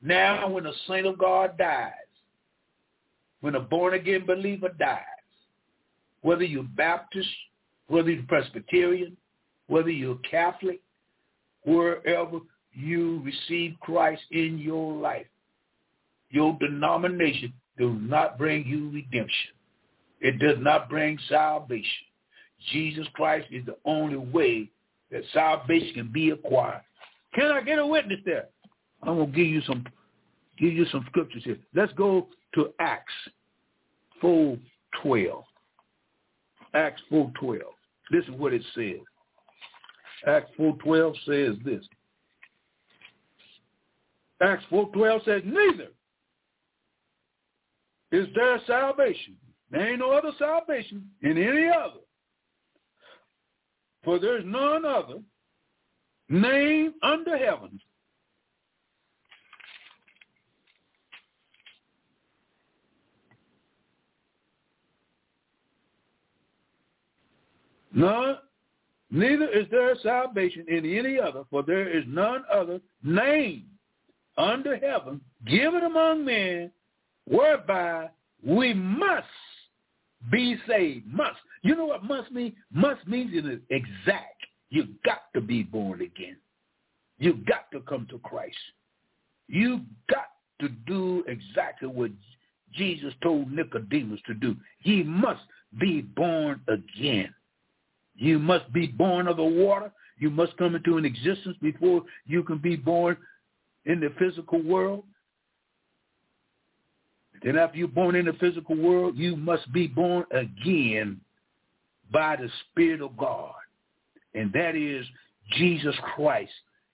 Now when a saint of God dies, when a born-again believer dies, whether you're Baptist, whether you're Presbyterian, whether you're Catholic, wherever you receive Christ in your life, your denomination does not bring you redemption. It does not bring salvation. Jesus Christ is the only way that salvation can be acquired. Can I get a witness there? I'm gonna give you some give you some scriptures here. Let's go to Acts four twelve. Acts four twelve. This is what it says. Acts four twelve says this. Acts four twelve says, Neither is there salvation. There ain't no other salvation in any other. For there's none other name under heaven None, neither is there salvation in any other, for there is none other name under heaven given among men whereby we must be saved. Must. You know what must mean? Must means it is exact. You got to be born again. You got to come to Christ. You got to do exactly what Jesus told Nicodemus to do. He must be born again. You must be born of the water. You must come into an existence before you can be born in the physical world. Then after you're born in the physical world, you must be born again by the Spirit of God. And that is Jesus Christ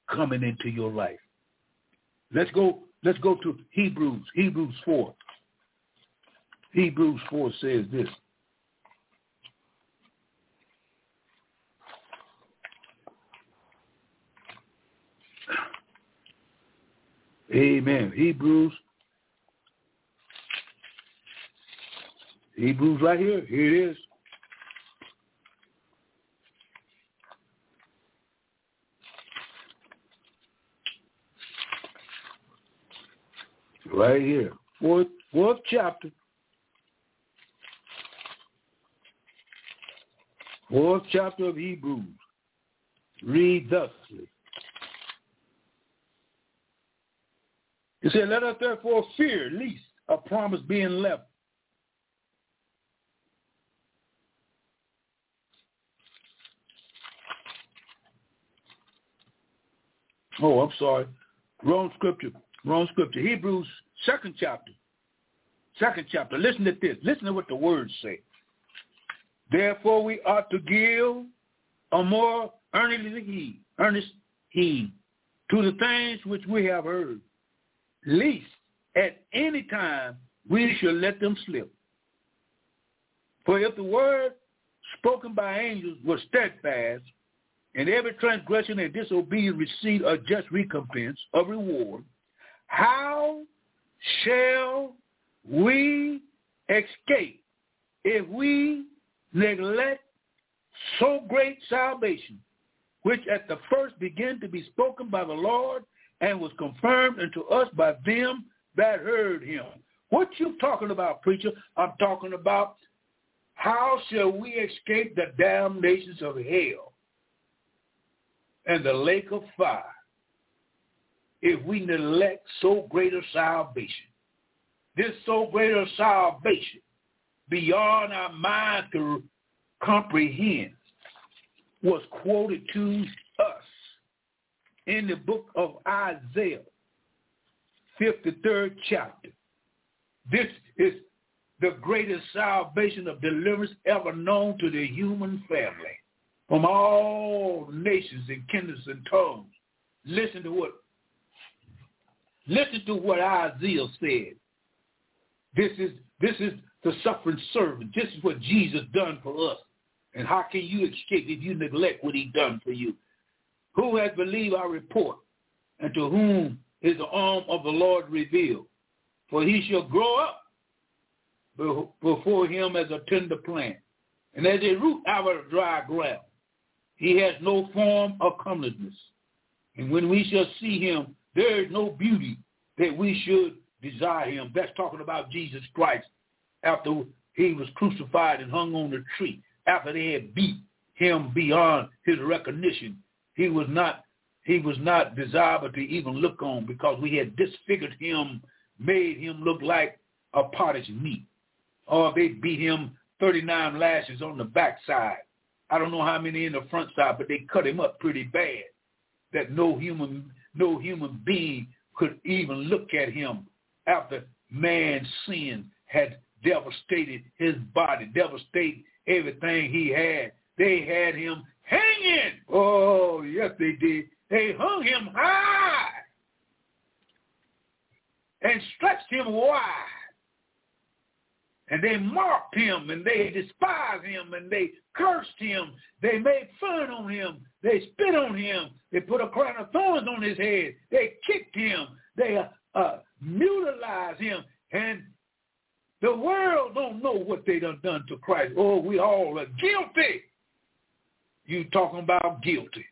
coming into your life. Let's go, let's go to Hebrews, Hebrews 4. Hebrews 4 says this. Amen. Hebrews. Hebrews right here. Here it is. Right here. Fourth, fourth chapter. Fourth chapter of Hebrews. Read thusly. He said, let us therefore fear least a promise being left. Oh, I'm sorry. Wrong scripture. Wrong scripture. Hebrews second chapter. Second chapter. Listen to this. Listen to what the words say. Therefore we ought to give a more earnest heed, earnest heed to the things which we have heard lest at any time we should let them slip. For if the word spoken by angels was steadfast, and every transgression and disobedience receive a just recompense of reward, how shall we escape if we neglect so great salvation, which at the first began to be spoken by the Lord and was confirmed unto us by them that heard him. What you talking about, preacher? I'm talking about how shall we escape the damnations of hell and the lake of fire if we neglect so great a salvation? This so great a salvation beyond our mind to comprehend was quoted to us in the book of Isaiah, 53rd chapter. This is the greatest salvation of deliverance ever known to the human family from all nations and kindreds and tongues. Listen to what Listen to what Isaiah said. This is this is the suffering servant. This is what Jesus done for us. And how can you escape if you neglect what he done for you? Who has believed our report? And to whom is the arm of the Lord revealed? For he shall grow up before him as a tender plant, and as a root out of dry ground. He has no form of comeliness. And when we shall see him, there is no beauty that we should desire him. That's talking about Jesus Christ after he was crucified and hung on the tree, after they had beat him beyond his recognition. He was not he was not desirable to even look on because we had disfigured him, made him look like a pottage meat. Or they beat him 39 lashes on the backside. I don't know how many in the front side, but they cut him up pretty bad that no human no human being could even look at him after man's sin had devastated his body, devastated everything he had. They had him hanging. Oh, yes, they did. They hung him high and stretched him wide. And they mocked him and they despised him and they cursed him. They made fun on him. They spit on him. They put a crown of thorns on his head. They kicked him. They uh, uh, mutilized him. And the world don't know what they done done to Christ. Oh, we all are guilty. You talking about guilty.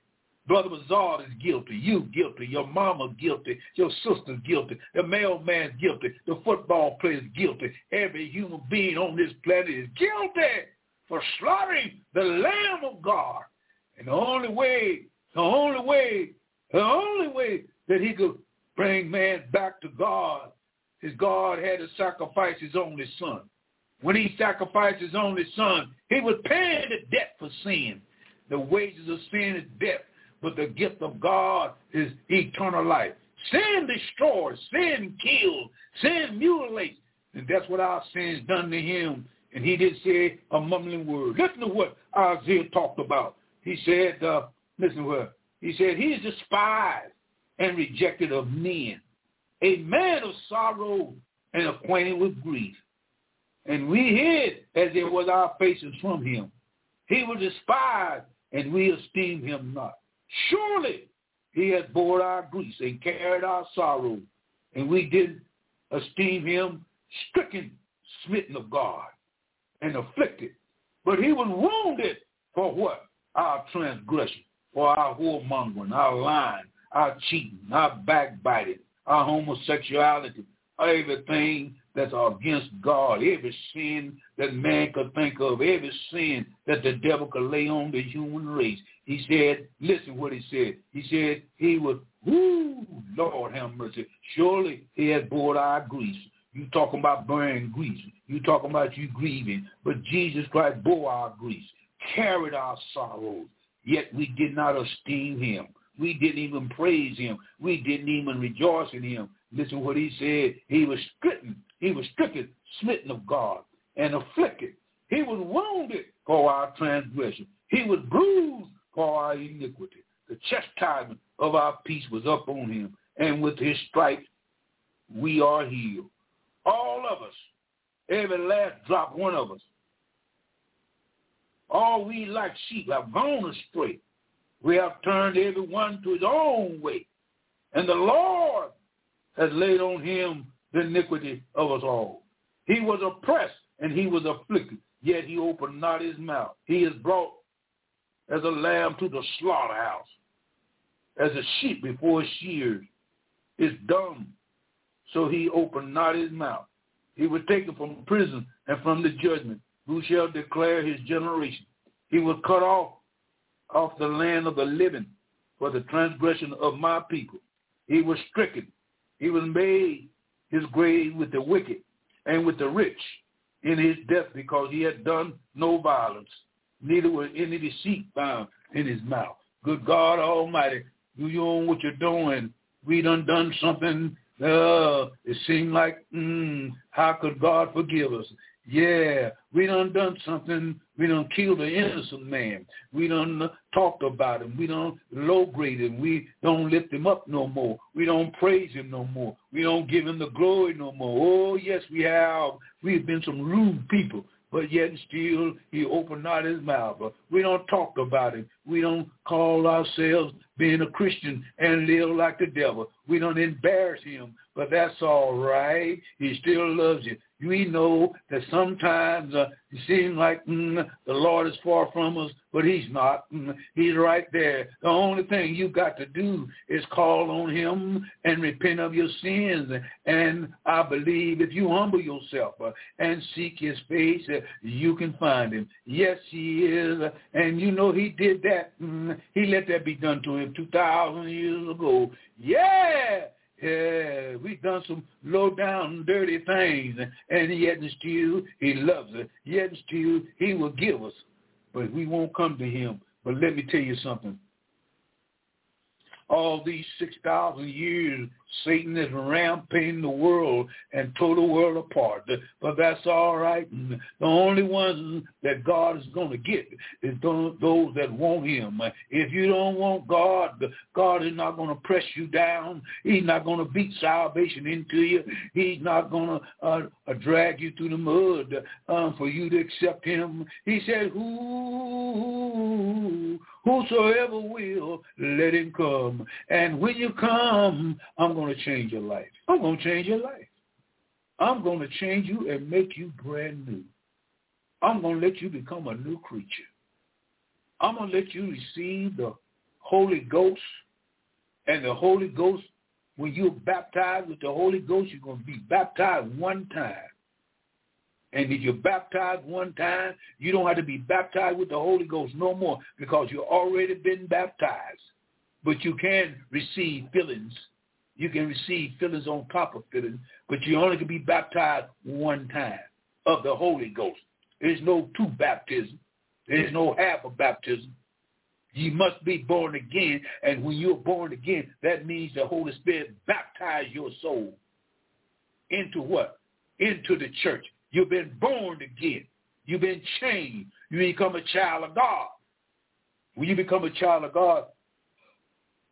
Brother Bazard is guilty. You guilty. Your mama guilty. Your sister's guilty. The mailman's guilty. The football player's guilty. Every human being on this planet is guilty for slaughtering the Lamb of God. And the only way, the only way, the only way that he could bring man back to God is God had to sacrifice his only son. When he sacrificed his only son, he was paying the debt for sin. The wages of sin is death but the gift of God is eternal life. Sin destroys, sin kills, sin mutilates. And that's what our sins done to him. And he didn't say a mumbling word. Listen to what Isaiah talked about. He said, uh, listen to what, he said, he is despised and rejected of men, a man of sorrow and acquainted with grief. And we hid as it was our faces from him. He was despised, and we esteemed him not. Surely he has bore our griefs and carried our sorrow, and we did esteem him stricken, smitten of God, and afflicted. But he was wounded for what? Our transgression, for our whoremongering, our lying, our cheating, our backbiting, our homosexuality, everything that's against God, every sin that man could think of, every sin that the devil could lay on the human race. He said, listen what he said. He said he would, whoo, Lord have mercy. Surely he has bore our griefs. You talking about bearing griefs. You talking about you grieving. But Jesus Christ bore our griefs, carried our sorrows, yet we did not esteem him. We didn't even praise him. We didn't even rejoice in him. Listen what he said. He was stricken. He was stricken, smitten of God, and afflicted. He was wounded for our transgression. He was bruised for our iniquity. The chastisement of our peace was up on him, and with his stripes we are healed. All of us, every last drop one of us, all we like sheep have gone astray. We have turned every one to his own way. And the Lord has laid on him the iniquity of us all. He was oppressed and he was afflicted, yet he opened not his mouth. He is brought as a lamb to the slaughterhouse, as a sheep before shears is dumb, so he opened not his mouth. He was taken from prison and from the judgment. Who shall declare his generation? He was cut off off the land of the living for the transgression of my people. He was stricken. He was made his grave with the wicked and with the rich in his death because he had done no violence, neither was any deceit found in his mouth. Good God Almighty, do you know what you're doing? We done done something uh, it seemed like, mm, how could God forgive us? Yeah, we done done something. We don't kill the innocent man. We don't talk about him. We done low grade him. We don't lift him up no more. We don't praise him no more. We don't give him the glory no more. Oh, yes, we have. We've been some rude people but yet still he opened not his mouth. We don't talk about him. We don't call ourselves being a Christian and live like the devil. We don't embarrass him, but that's all right. He still loves you we know that sometimes uh, it seems like mm, the Lord is far from us, but he's not. Mm, he's right there. The only thing you got to do is call on him and repent of your sins. And I believe if you humble yourself uh, and seek his face, uh, you can find him. Yes, he is. And you know he did that. Mm, he let that be done to him 2,000 years ago. Yeah! Yeah, we've done some low down dirty things, and yet and still he loves us. Yet and still he will give us, but we won't come to him. But let me tell you something all these 6,000 years, Satan is ramping the world and tore the world apart. But that's all right. The only ones that God is going to get is those that want him. If you don't want God, God is not going to press you down. He's not going to beat salvation into you. He's not going to uh, uh, drag you through the mud uh, for you to accept him. He said, who Whosoever will, let him come. And when you come, I'm going to change your life. I'm going to change your life. I'm going to change you and make you brand new. I'm going to let you become a new creature. I'm going to let you receive the Holy Ghost. And the Holy Ghost, when you're baptized with the Holy Ghost, you're going to be baptized one time. And if you're baptized one time, you don't have to be baptized with the Holy Ghost no more because you've already been baptized. But you can receive fillings. You can receive fillings on top of fillings, but you only can be baptized one time of the Holy Ghost. There's no two baptism. There's no half of baptism. You must be born again, and when you're born again, that means the Holy Spirit baptized your soul into what? Into the church. You've been born again. You've been changed. You become a child of God. When you become a child of God,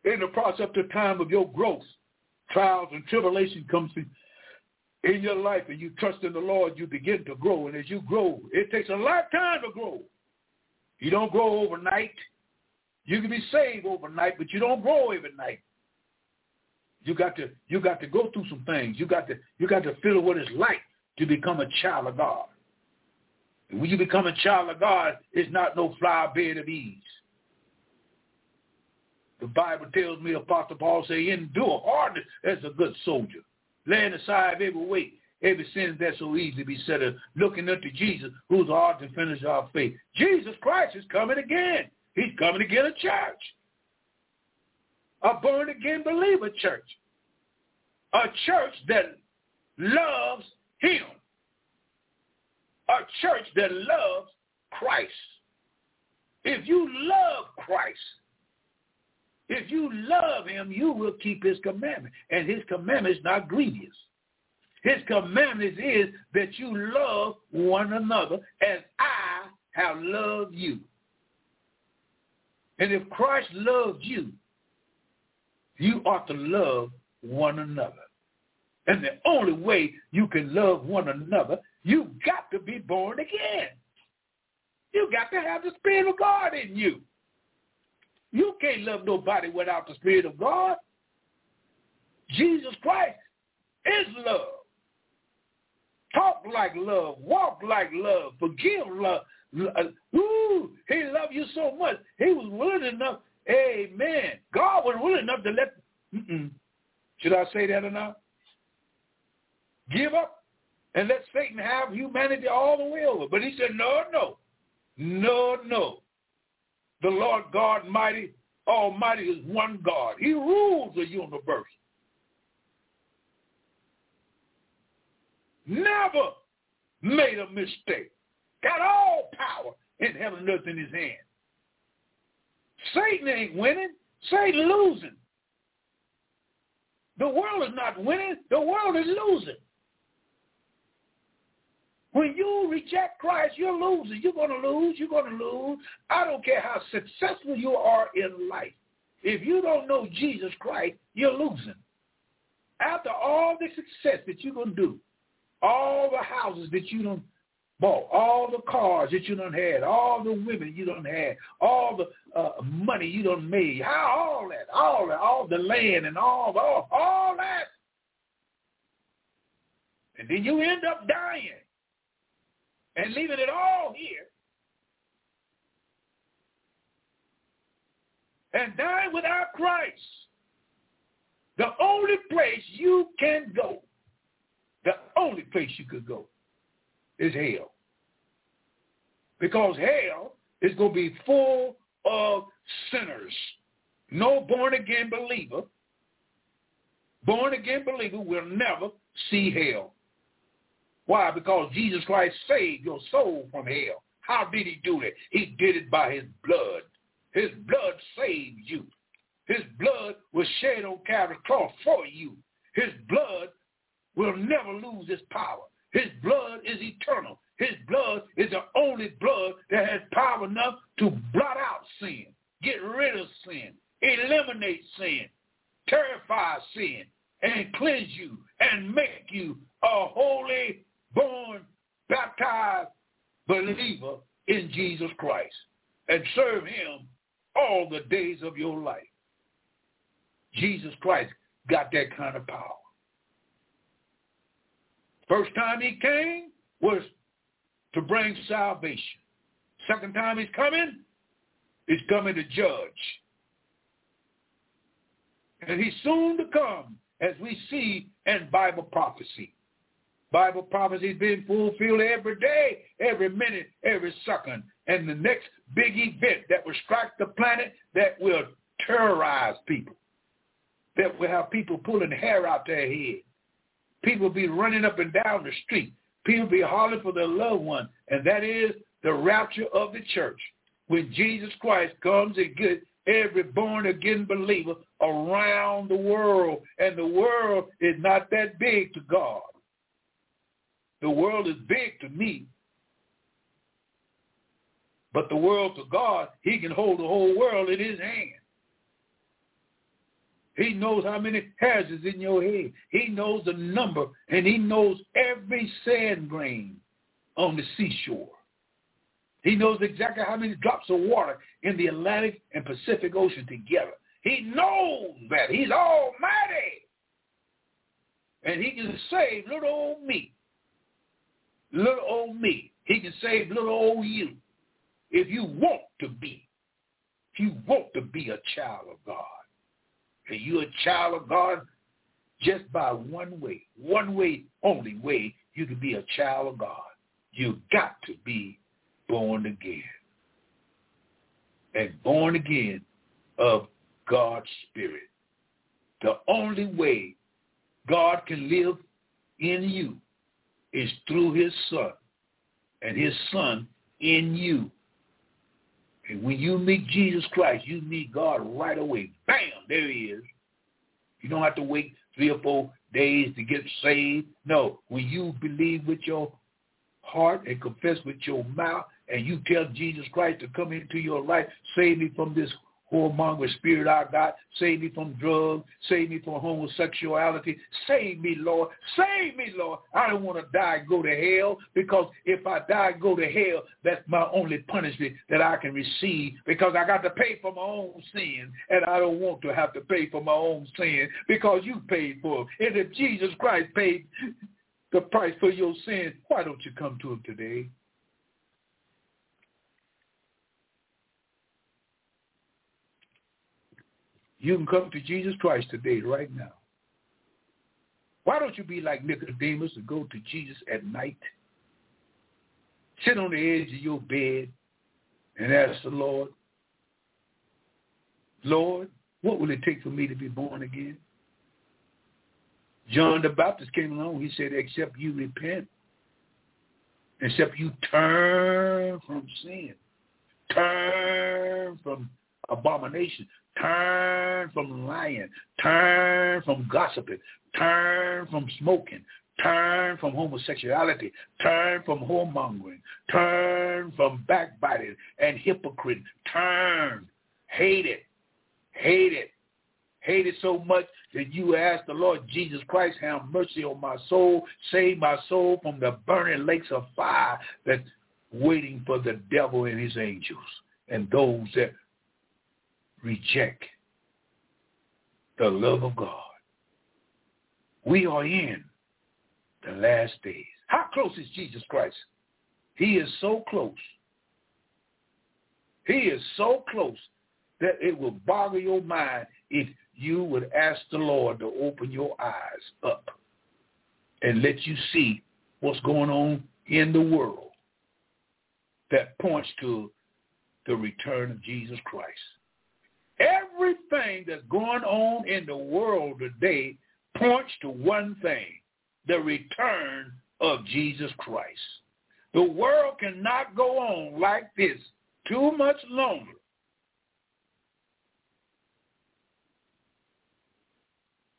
in the process of the time of your growth, trials and tribulation comes in your life and you trust in the Lord, you begin to grow. And as you grow, it takes a lifetime to grow. You don't grow overnight. You can be saved overnight, but you don't grow overnight. You got to you got to go through some things. You got to you got to feel what it's like to become a child of God. And when you become a child of God, it's not no flower bed of ease. The Bible tells me, Apostle Paul say, endure hardness as a good soldier, laying aside every weight, every sin that so easily beset looking unto Jesus, who's the author and finisher of our faith. Jesus Christ is coming again. He's coming to get a church. A born-again believer church. A church that loves him. A church that loves Christ. If you love Christ, if you love him, you will keep his commandment. And his commandment is not grievous. His commandment is that you love one another as I have loved you. And if Christ loves you, you ought to love one another. And the only way you can love one another, you've got to be born again. You got to have the Spirit of God in you. You can't love nobody without the Spirit of God. Jesus Christ is love. Talk like love. Walk like love. Forgive love. Uh, ooh, he loved you so much. He was willing enough. Amen. God was willing enough to let. Mm-mm. Should I say that or not? Give up and let Satan have humanity all the way over. But he said, no, no, no, no. The Lord God mighty, almighty is one God. He rules the universe. Never made a mistake. Got all power in heaven and earth in his hand. Satan ain't winning. Satan losing. The world is not winning. The world is losing. When you reject Christ, you're losing. You're going to lose. You're going to lose. I don't care how successful you are in life. If you don't know Jesus Christ, you're losing. After all the success that you're going to do, all the houses that you don't bought, all the cars that you done had, all the women you done had, all the uh, money you done made, how all that, all that, all the land and all, all, all that. And then you end up dying and leaving it all here. And dying without Christ. The only place you can go, the only place you could go is hell. Because hell is going to be full of sinners. No born-again believer, born-again believer will never see hell. Why? Because Jesus Christ saved your soul from hell. How did he do it? He did it by his blood. His blood saved you. His blood was shed on Calvary's cross for you. His blood will never lose its power. His blood is eternal. His blood is the only blood that has power enough to blot out sin, get rid of sin, eliminate sin, terrify sin, and cleanse you and make you a holy, born, baptized believer in Jesus Christ and serve him all the days of your life. Jesus Christ got that kind of power. First time he came was to bring salvation. Second time he's coming, he's coming to judge. And he's soon to come, as we see in Bible prophecy. Bible prophecy is being fulfilled every day, every minute, every second. And the next big event that will strike the planet that will terrorize people, that will have people pulling hair out their head, People be running up and down the street. People be hollering for their loved one, and that is the rapture of the church. When Jesus Christ comes and gets every born-again believer around the world, and the world is not that big to God. The world is big to me, but the world to God, he can hold the whole world in his hand. He knows how many hairs is in your head. He knows the number, and he knows every sand grain on the seashore. He knows exactly how many drops of water in the Atlantic and Pacific Ocean together. He knows that. He's almighty. And he can save little old me. Little old me. He can save little old you. If you want to be. If you want to be a child of God and you're a child of God just by one way, one way, only way you can be a child of God. You got to be born again. And born again of God's Spirit. The only way God can live in you is through his son and his son in you. And when you meet Jesus Christ, you meet God right away. Bam, there he is. You don't have to wait three or four days to get saved. No, when you believe with your heart and confess with your mouth and you tell Jesus Christ to come into your life, save me from this whoremonger spirit I got. Save me from drugs. Save me from homosexuality. Save me, Lord. Save me, Lord. I don't want to die go to hell because if I die go to hell, that's my only punishment that I can receive because I got to pay for my own sin and I don't want to have to pay for my own sin because you paid for it. And if Jesus Christ paid the price for your sin, why don't you come to him today? You can come to Jesus Christ today, right now. Why don't you be like Nicodemus and go to Jesus at night? Sit on the edge of your bed and ask the Lord, Lord, what will it take for me to be born again? John the Baptist came along. He said, except you repent, except you turn from sin, turn from abomination. Turn from lying. Turn from gossiping. Turn from smoking. Turn from homosexuality. Turn from whoremongering. Turn from backbiting and hypocrite. Turn. Hate it. Hate it. Hate it so much that you ask the Lord Jesus Christ, have mercy on my soul. Save my soul from the burning lakes of fire that's waiting for the devil and his angels and those that reject the love of God. We are in the last days. How close is Jesus Christ? He is so close. He is so close that it will boggle your mind if you would ask the Lord to open your eyes up and let you see what's going on in the world that points to the return of Jesus Christ. Everything that's going on in the world today points to one thing, the return of Jesus Christ. The world cannot go on like this too much longer.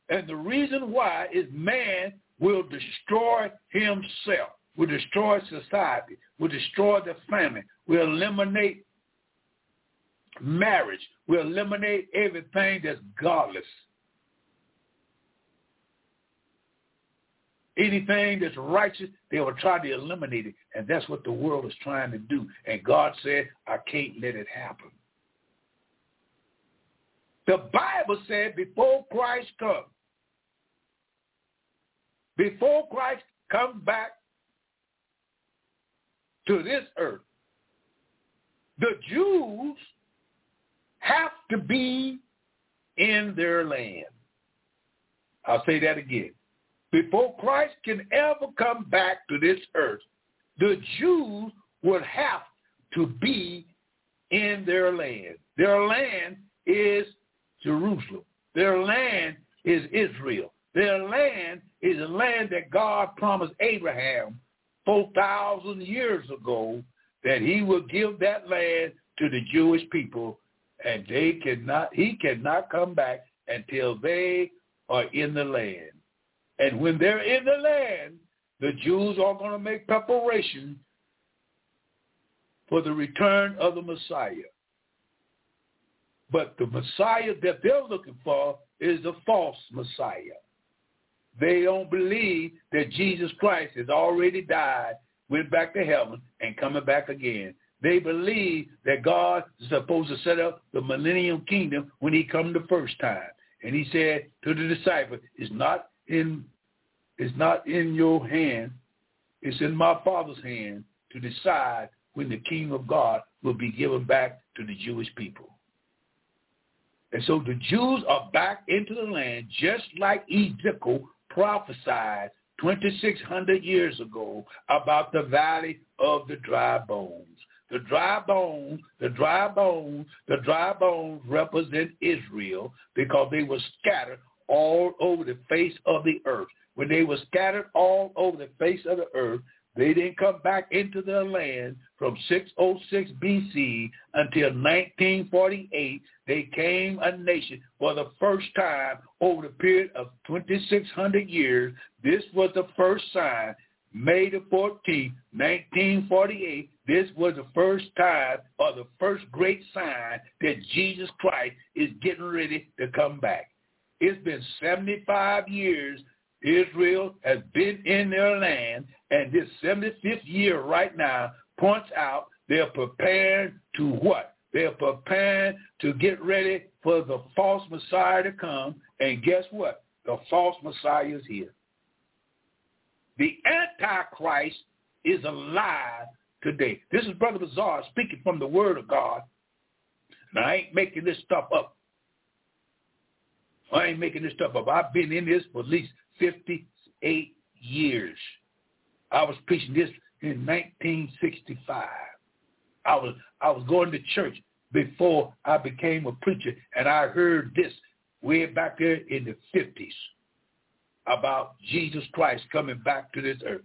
And the reason why is man will destroy himself, will destroy society, will destroy the family, will eliminate marriage, will eliminate everything that's godless. Anything that's righteous, they will try to eliminate it. And that's what the world is trying to do. And God said, I can't let it happen. The Bible said before Christ comes, before Christ comes back to this earth, the Jews have to be in their land. I'll say that again. Before Christ can ever come back to this earth, the Jews would have to be in their land. Their land is Jerusalem. Their land is Israel. Their land is the land that God promised Abraham 4,000 years ago that he would give that land to the Jewish people and they cannot, he cannot come back until they are in the land. And when they're in the land, the Jews are going to make preparation for the return of the Messiah. But the Messiah that they're looking for is the false Messiah. They don't believe that Jesus Christ has already died, went back to heaven, and coming back again. They believe that God is supposed to set up the millennium kingdom when he come the first time. And he said to the disciples, it's not in it's not in your hand, it's in my Father's hand to decide when the kingdom of God will be given back to the Jewish people. And so the Jews are back into the land just like Ezekiel prophesied 2,600 years ago about the valley of the dry bones. The dry bones, the dry bones, the dry bones represent Israel because they were scattered all over the face of the earth. When they were scattered all over the face of the earth, they didn't come back into their land from 606 BC until 1948. They came a nation for the first time over the period of 2,600 years. This was the first sign. May the 14th, 1948, this was the first time or the first great sign that Jesus Christ is getting ready to come back. It's been 75 years Israel has been in their land, and this 75th year right now points out they're preparing to what? They're preparing to get ready for the false Messiah to come, and guess what? The false Messiah is here. The Antichrist is alive today. This is Brother Bazaar speaking from the Word of God. And I ain't making this stuff up. I ain't making this stuff up. I've been in this for at least 58 years. I was preaching this in 1965. I was I was going to church before I became a preacher, and I heard this way back there in the 50s about Jesus Christ coming back to this earth.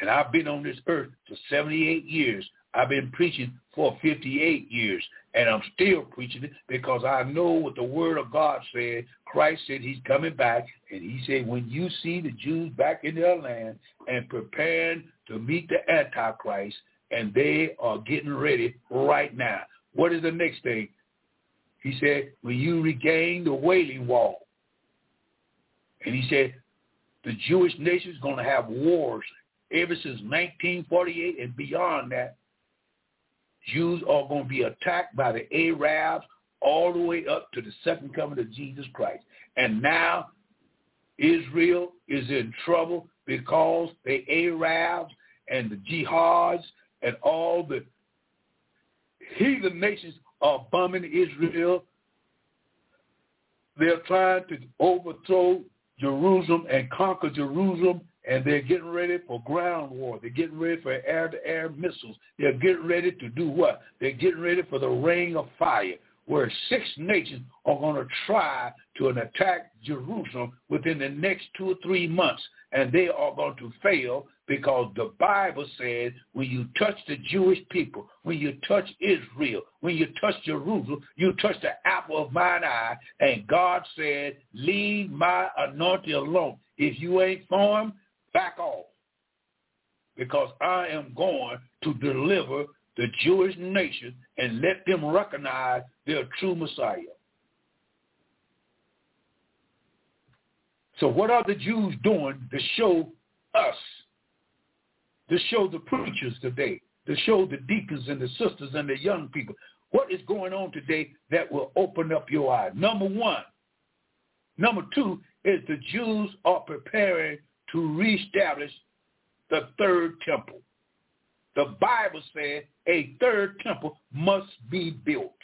And I've been on this earth for 78 years. I've been preaching for 58 years, and I'm still preaching it because I know what the Word of God said. Christ said he's coming back, and he said, when you see the Jews back in their land and preparing to meet the Antichrist, and they are getting ready right now. What is the next thing? He said, when you regain the Wailing Wall. And he said, the Jewish nation is going to have wars ever since 1948 and beyond that. Jews are going to be attacked by the Arabs all the way up to the second coming of Jesus Christ. And now Israel is in trouble because the Arabs and the jihads and all the heathen nations are bombing Israel. They're trying to overthrow Jerusalem and conquer Jerusalem, and they're getting ready for ground war. They're getting ready for air-to-air missiles. They're getting ready to do what? They're getting ready for the rain of fire, where six nations are going to try to attack Jerusalem within the next two or three months, and they are going to fail because the Bible says when you touch the Jewish people, when you touch Israel, when you touch Jerusalem, you touch the apple of mine eye. And God said, leave my anointing alone. If you ain't for him, back off. Because I am going to deliver the Jewish nation and let them recognize their true Messiah. So what are the Jews doing to show us to show the preachers today, to show the deacons and the sisters and the young people what is going on today that will open up your eyes. Number one. Number two is the Jews are preparing to reestablish the third temple. The Bible says a third temple must be built.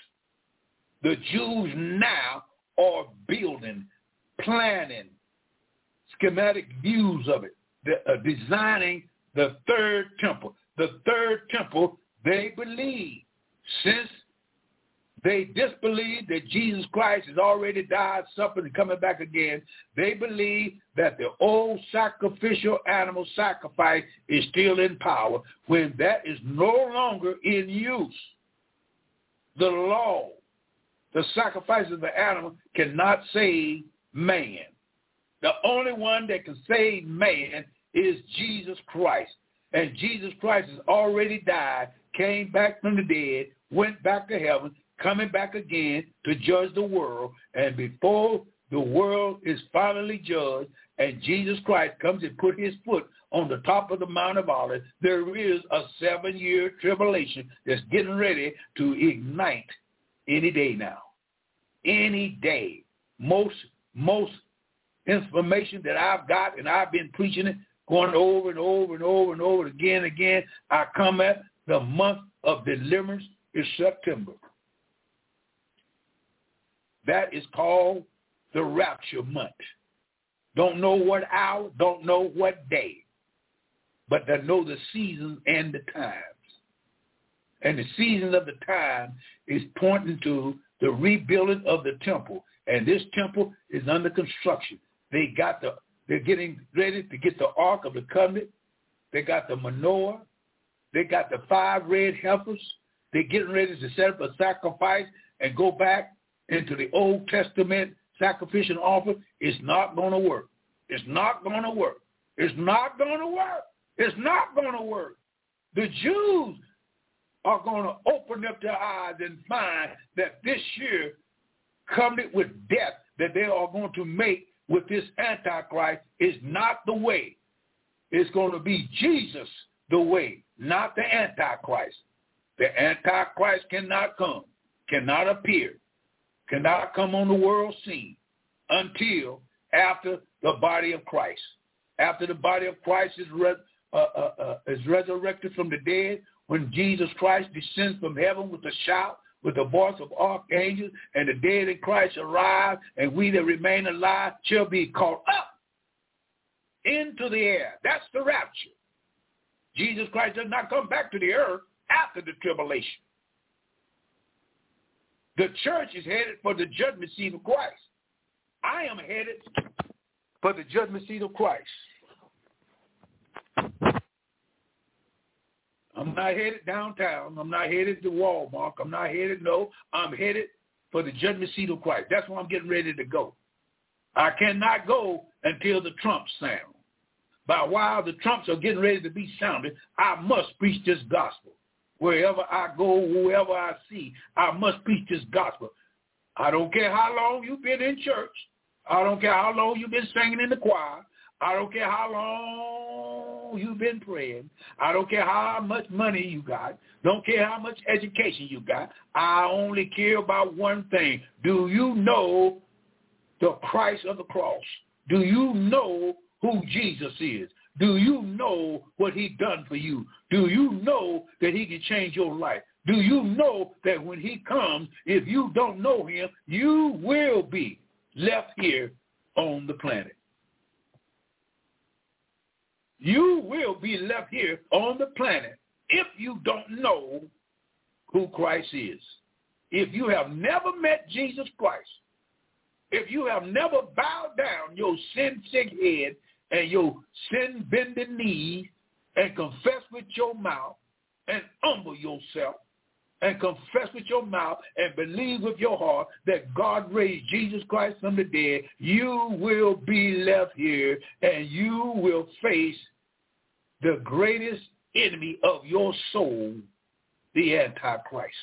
The Jews now are building, planning, schematic views of it, uh, designing the third temple. The third temple, they believe. Since they disbelieve that Jesus Christ has already died, suffered, and coming back again, they believe that the old sacrificial animal sacrifice is still in power when that is no longer in use. The law, the sacrifice of the animal cannot save man. The only one that can save man is Jesus Christ. And Jesus Christ has already died, came back from the dead, went back to heaven, coming back again to judge the world. And before the world is finally judged and Jesus Christ comes and put his foot on the top of the Mount of Olives, there is a seven-year tribulation that's getting ready to ignite any day now. Any day. Most, most information that I've got, and I've been preaching it going over and over and over and over again and again. I come at the month of deliverance is September. That is called the rapture month. Don't know what hour, don't know what day, but they know the season and the times. And the season of the time is pointing to the rebuilding of the temple. And this temple is under construction. They got the they're getting ready to get the Ark of the Covenant. They got the menorah. They got the five red heifers. They're getting ready to set up a sacrifice and go back into the Old Testament sacrificial offer. It's not going to work. It's not going to work. It's not going to work. It's not going to work. The Jews are going to open up their eyes and find that this year, covenant with death, that they are going to make with this Antichrist is not the way. It's going to be Jesus the way, not the Antichrist. The Antichrist cannot come, cannot appear, cannot come on the world scene until after the body of Christ. After the body of Christ is, uh, uh, uh, is resurrected from the dead, when Jesus Christ descends from heaven with a shout, with the voice of archangels, and the dead in Christ arise, and we that remain alive shall be caught up into the air. That's the rapture. Jesus Christ does not come back to the earth after the tribulation. The church is headed for the judgment seat of Christ. I am headed for the judgment seat of Christ. I'm not headed downtown. I'm not headed to Walmart. I'm not headed, no. I'm headed for the judgment seat of Christ. That's where I'm getting ready to go. I cannot go until the trumps sound. But while the trumps are getting ready to be sounded, I must preach this gospel. Wherever I go, whoever I see, I must preach this gospel. I don't care how long you've been in church. I don't care how long you've been singing in the choir. I don't care how long you've been praying. I don't care how much money you got. Don't care how much education you got. I only care about one thing. Do you know the Christ of the cross? Do you know who Jesus is? Do you know what he done for you? Do you know that he can change your life? Do you know that when he comes, if you don't know him, you will be left here on the planet? You will be left here on the planet if you don't know who Christ is. If you have never met Jesus Christ, if you have never bowed down your sin-sick head and your sin-bending knees and confess with your mouth and humble yourself and confess with your mouth and believe with your heart that God raised Jesus Christ from the dead, you will be left here and you will face the greatest enemy of your soul, the Antichrist.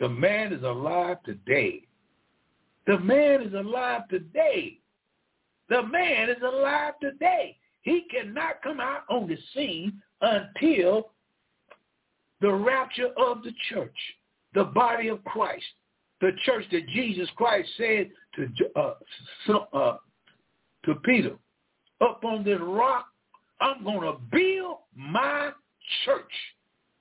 The man is alive today. The man is alive today. The man is alive today. He cannot come out on the scene until the rapture of the church, the body of Christ, the church that Jesus Christ said to uh, uh, to Peter, up on this rock, I'm going to build my church,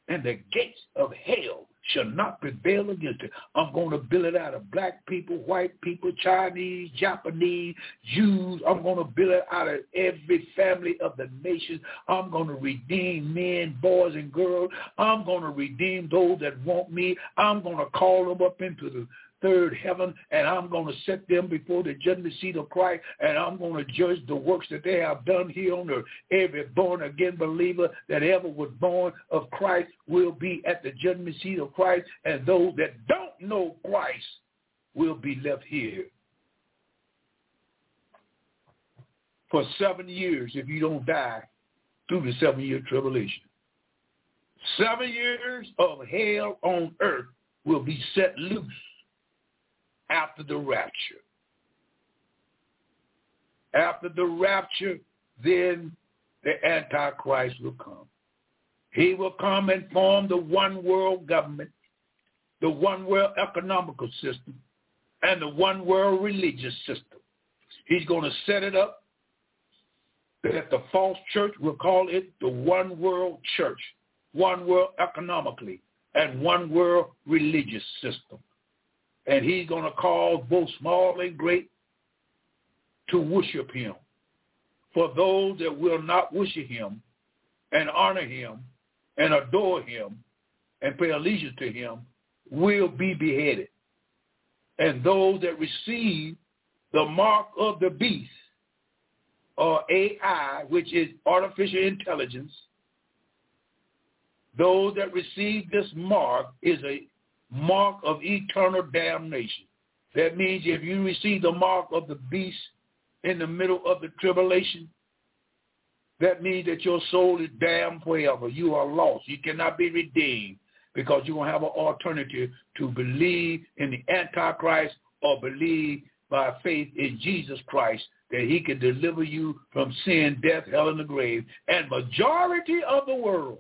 and the gates of hell shall not prevail against it. I'm going to build it out of black people, white people, Chinese, Japanese, Jews. I'm going to build it out of every family of the nation. I'm going to redeem men, boys, and girls. I'm going to redeem those that want me. I'm going to call them up into the third heaven, and I'm going to set them before the judgment seat of Christ, and I'm going to judge the works that they have done here on earth. Every born-again believer that ever was born of Christ will be at the judgment seat of Christ, and those that don't know Christ will be left here for seven years if you don't die through the seven-year tribulation. Seven years of hell on earth will be set loose after the rapture. After the rapture, then the Antichrist will come. He will come and form the one world government, the one world economical system, and the one world religious system. He's going to set it up that the false church will call it the one world church, one world economically, and one world religious system and he's going to cause both small and great to worship him. For those that will not worship him and honor him and adore him and pay allegiance to him will be beheaded. And those that receive the mark of the beast or AI, which is artificial intelligence, those that receive this mark is a mark of eternal damnation. That means if you receive the mark of the beast in the middle of the tribulation, that means that your soul is damned forever. You are lost. You cannot be redeemed because you won't have an alternative to believe in the Antichrist or believe by faith in Jesus Christ that he can deliver you from sin, death, hell, and the grave. And majority of the world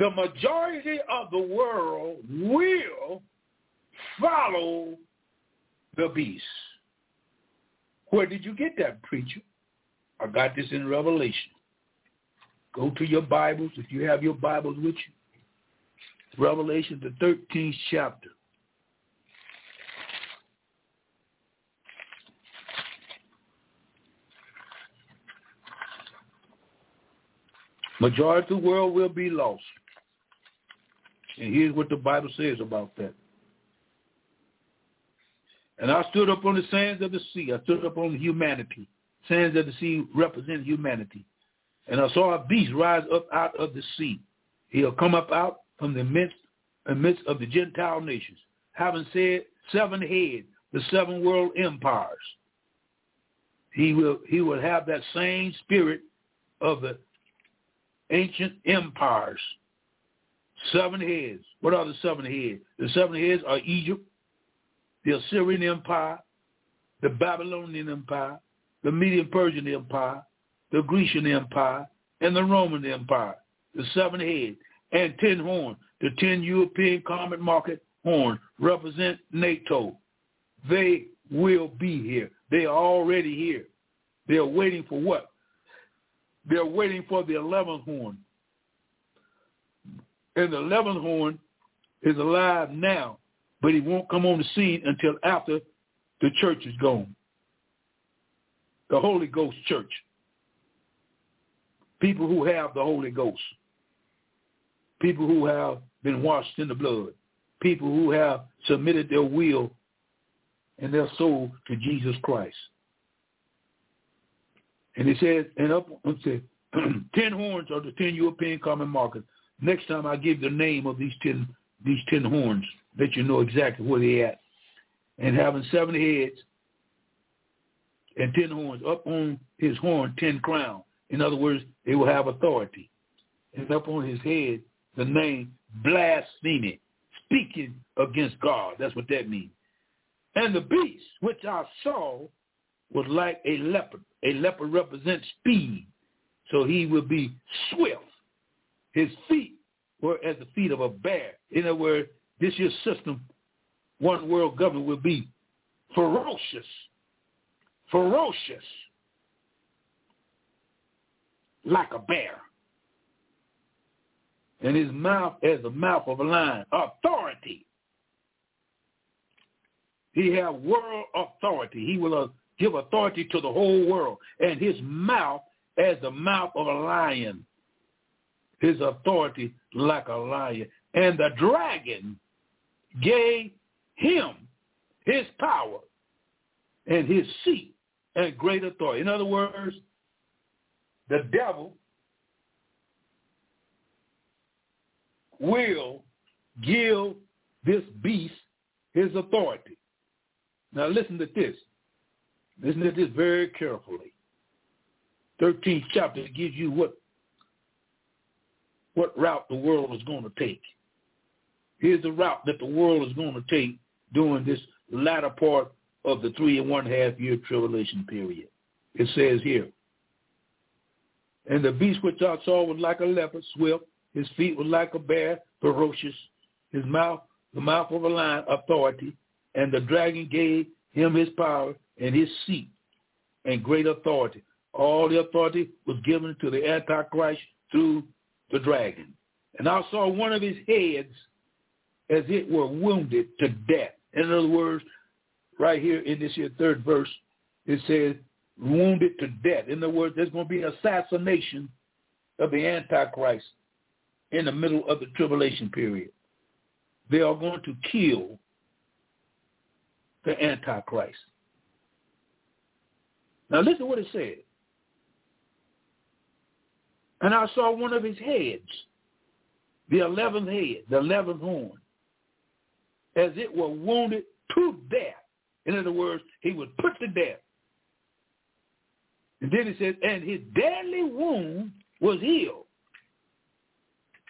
the majority of the world will follow the beast. Where did you get that, preacher? I got this in Revelation. Go to your Bibles if you have your Bibles with you. Revelation, the 13th chapter. Majority of the world will be lost. And here's what the Bible says about that. And I stood up on the sands of the sea. I stood up on humanity. Sands of the sea represent humanity. And I saw a beast rise up out of the sea. He'll come up out from the midst, the midst of the Gentile nations, having said seven heads, the seven world empires. He will he will have that same spirit of the ancient empires. Seven heads. What are the seven heads? The seven heads are Egypt, the Assyrian Empire, the Babylonian Empire, the Median Persian Empire, the Grecian Empire, and the Roman Empire. The seven heads and ten horns. The ten European common market horns represent NATO. They will be here. They are already here. They are waiting for what? They're waiting for the eleventh horn. And the eleventh horn is alive now, but he won't come on the scene until after the church is gone. The Holy Ghost church. People who have the Holy Ghost. People who have been washed in the blood. People who have submitted their will and their soul to Jesus Christ. And he says, and up, let's say, ten horns are the ten European common markets. Next time I give the name of these ten these ten horns, let you know exactly where they at. And having seven heads and ten horns, up on his horn ten crowns. In other words, they will have authority. And up on his head, the name blasphemy, speaking against God. That's what that means. And the beast, which I saw, was like a leopard. A leopard represents speed. So he will be swift. His feet were as the feet of a bear. In other words, this year's system, one world government will be ferocious. Ferocious. Like a bear. And his mouth as the mouth of a lion. Authority. He have world authority. He will uh, give authority to the whole world. And his mouth as the mouth of a lion. His authority like a lion. And the dragon gave him his power and his seat and great authority. In other words, the devil will give this beast his authority. Now listen to this. Listen to this very carefully. 13th chapter gives you what what route the world is going to take. Here's the route that the world is going to take during this latter part of the three and one half year tribulation period. It says here, and the beast which I saw was like a leopard, swift. His feet were like a bear, ferocious. His mouth, the mouth of a lion, authority. And the dragon gave him his power and his seat and great authority. All the authority was given to the Antichrist through the dragon. And I saw one of his heads as it were wounded to death. In other words, right here in this here third verse, it says wounded to death. In other words, there's going to be an assassination of the Antichrist in the middle of the tribulation period. They are going to kill the Antichrist. Now listen to what it said. And I saw one of his heads, the eleventh head, the eleventh horn, as it were wounded to death. In other words, he was put to death. And then he says, and his deadly wound was healed.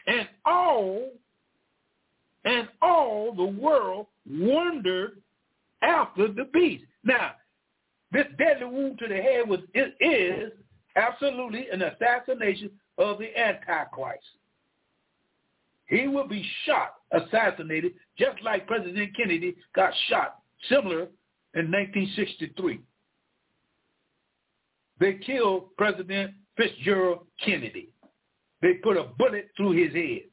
And all, and all the world wondered after the beast. Now, this deadly wound to the head was is absolutely an assassination of the Antichrist. He will be shot, assassinated, just like President Kennedy got shot, similar in 1963. They killed President Fitzgerald Kennedy. They put a bullet through his head.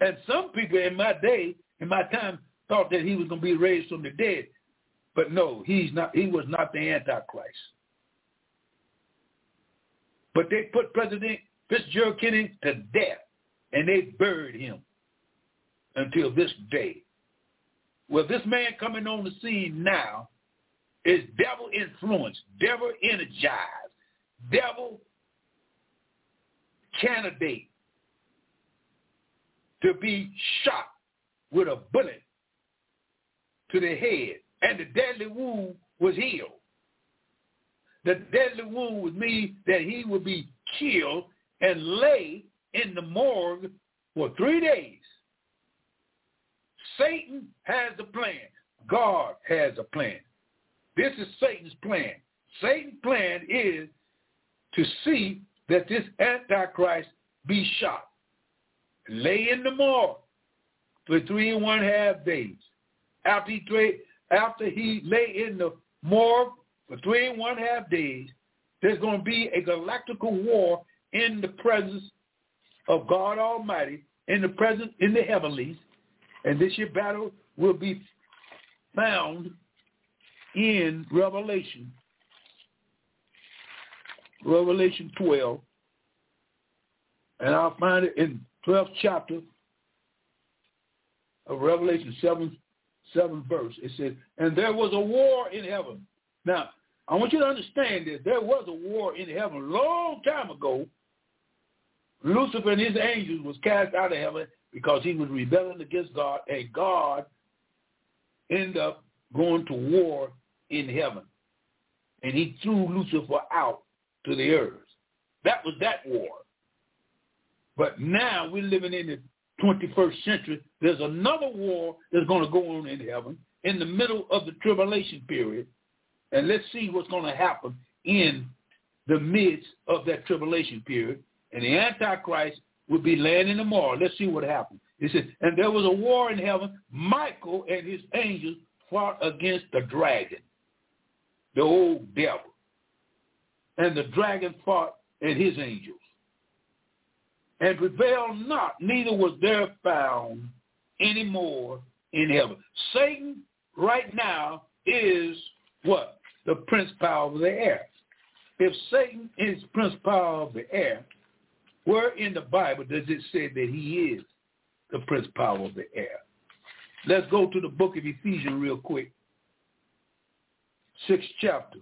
And some people in my day, in my time, thought that he was going to be raised from the dead. But no, he's not. He was not the Antichrist. But they put President Fitzgerald Kennedy to death, and they buried him until this day. Well, this man coming on the scene now is devil influenced, devil energized, devil candidate to be shot with a bullet to the head, and the deadly wound was healed. The deadly wound would mean that he would be killed and lay in the morgue for three days. Satan has a plan. God has a plan. This is Satan's plan. Satan's plan is to see that this Antichrist be shot, lay in the morgue for three and one half days. After he, after he lay in the morgue for three and one half days, there's going to be a galactical war in the presence of God Almighty, in the presence in the heavenlies, and this year battle will be found in Revelation, Revelation 12, and I'll find it in 12th chapter of Revelation 7, 7 verse. It says, and there was a war in heaven. Now, I want you to understand that there was a war in heaven a long time ago. Lucifer and his angels was cast out of heaven because he was rebelling against God, and God ended up going to war in heaven. And he threw Lucifer out to the earth. That was that war. But now we're living in the 21st century. There's another war that's going to go on in heaven in the middle of the tribulation period. And let's see what's going to happen in the midst of that tribulation period. And the Antichrist will be landing tomorrow. Let's see what happens. He said, and there was a war in heaven. Michael and his angels fought against the dragon, the old devil. And the dragon fought and his angels. And prevailed not, neither was there found any more in heaven. Satan right now is what? The prince power of the air. If Satan is prince power of the air, where in the Bible does it say that he is the prince power of the air? Let's go to the book of Ephesians real quick. Sixth chapter.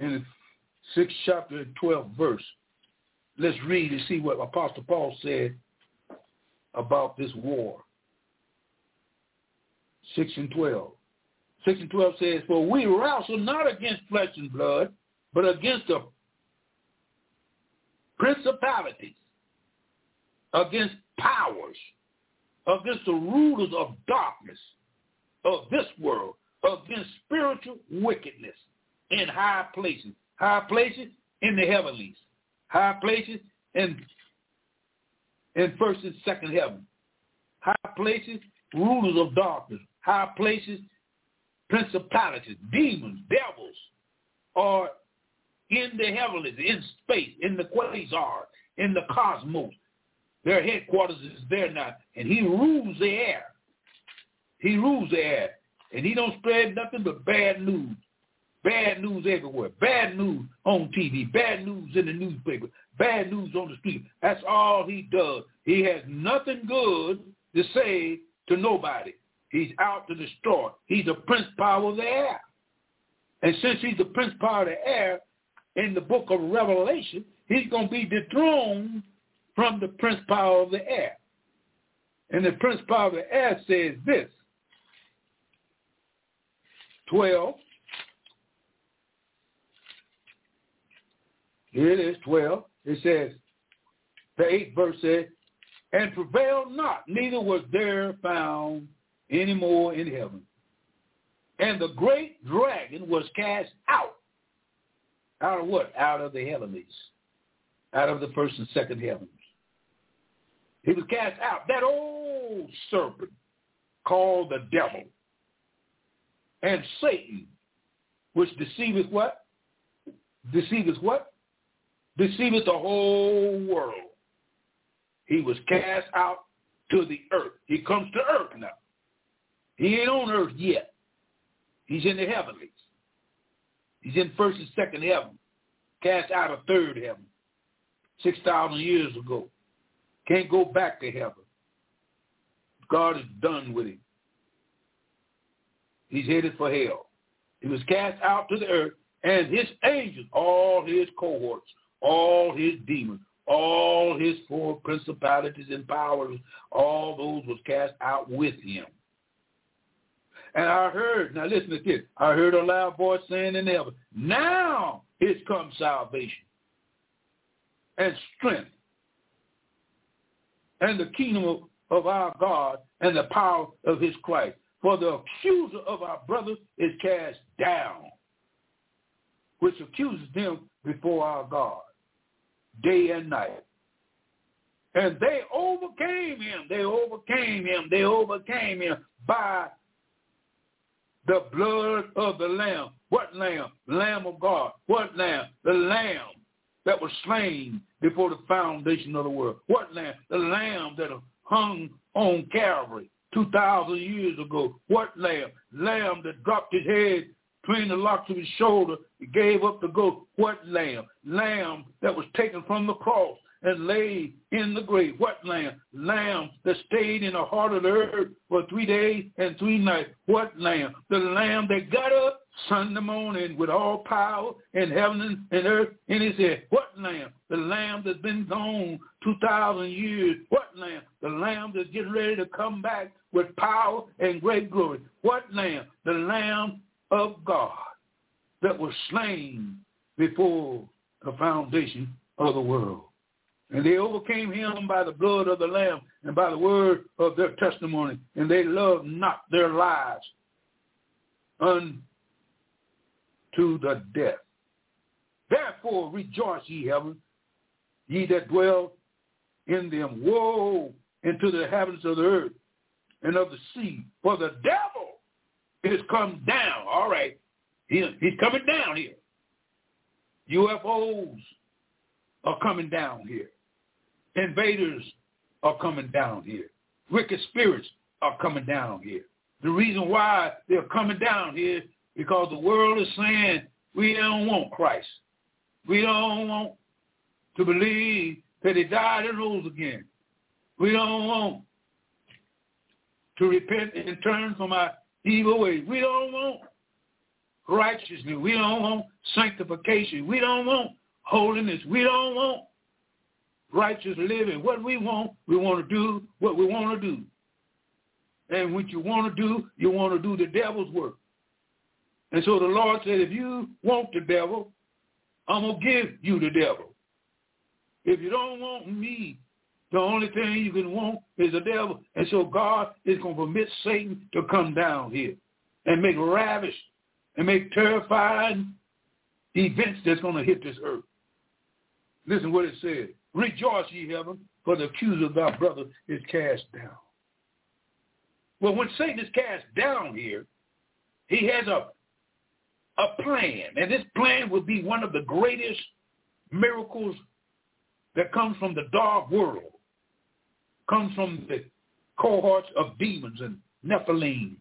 In the sixth chapter and 12th verse. Let's read and see what Apostle Paul said about this war. 6 and 12. 6 and 12 says, For we wrestle not against flesh and blood, but against the principalities, against powers, against the rulers of darkness of this world, against spiritual wickedness in high places. High places in the heavenlies. High places in, in first and second heaven. High places, rulers of darkness. High places, principalities, demons, devils, are in the heavens, in space, in the quasar, in the cosmos. Their headquarters is there now, and he rules the air. He rules the air, and he don't spread nothing but bad news. Bad news everywhere. Bad news on TV. Bad news in the newspaper. Bad news on the street. That's all he does. He has nothing good to say to nobody. He's out to destroy. He's the prince power of the air. And since he's the prince power of the air, in the book of Revelation, he's going to be dethroned from the prince power of the air. And the prince power of the air says this, 12, here it is, 12, it says, the 8th verse says, and prevailed not, neither was there found any more in heaven. And the great dragon was cast out out of what? Out of the heavenlies. Out of the first and second heavens. He was cast out. That old serpent called the devil. And Satan, which deceiveth what? Deceiveth what? Deceiveth the whole world. He was cast out to the earth. He comes to earth now. He ain't on earth yet. He's in the heavenlies. He's in first and second heaven, cast out of third heaven, 6,000 years ago. Can't go back to heaven. God is done with him. He's headed for hell. He was cast out to the earth, and his angels, all his cohorts, all his demons, all his four principalities and powers, all those was cast out with him. And I heard, now listen to this, I heard a loud voice saying in heaven, now is come salvation and strength and the kingdom of, of our God and the power of his Christ. For the accuser of our brothers is cast down, which accuses them before our God day and night. And they overcame him. They overcame him. They overcame him by the blood of the Lamb. What Lamb? Lamb of God. What Lamb? The Lamb that was slain before the foundation of the world. What Lamb? The Lamb that hung on Calvary 2,000 years ago. What Lamb? Lamb that dropped his head between the locks of his shoulder. He gave up the ghost. What Lamb? Lamb that was taken from the cross and lay in the grave. What lamb? Lamb that stayed in the heart of the earth for three days and three nights. What lamb? The lamb that got up Sunday morning with all power in heaven and earth in his head. What lamb? The lamb that's been gone 2,000 years. What lamb? The lamb that's getting ready to come back with power and great glory. What lamb? The lamb of God that was slain before the foundation of the world. And they overcame him by the blood of the Lamb and by the word of their testimony. And they loved not their lives unto the death. Therefore rejoice, ye heaven, ye that dwell in them. Woe into the heavens of the earth and of the sea. For the devil is come down. All right. He, he's coming down here. UFOs are coming down here. Invaders are coming down here. Wicked spirits are coming down here. The reason why they're coming down here because the world is saying we don't want Christ. We don't want to believe that he died and rose again. We don't want to repent and turn from our evil ways. We don't want righteousness. We don't want sanctification. We don't want holiness. We don't want righteous living. What we want, we want to do what we want to do. And what you want to do, you want to do the devil's work. And so the Lord said, if you want the devil, I'm going to give you the devil. If you don't want me, the only thing you can want is the devil. And so God is going to permit Satan to come down here and make ravish and make terrifying events that's going to hit this earth. Listen what it says. Rejoice, ye heaven, for the accuser of thy brother is cast down. Well, when Satan is cast down here, he has a, a plan. And this plan will be one of the greatest miracles that comes from the dark world, comes from the cohorts of demons and Nephilims,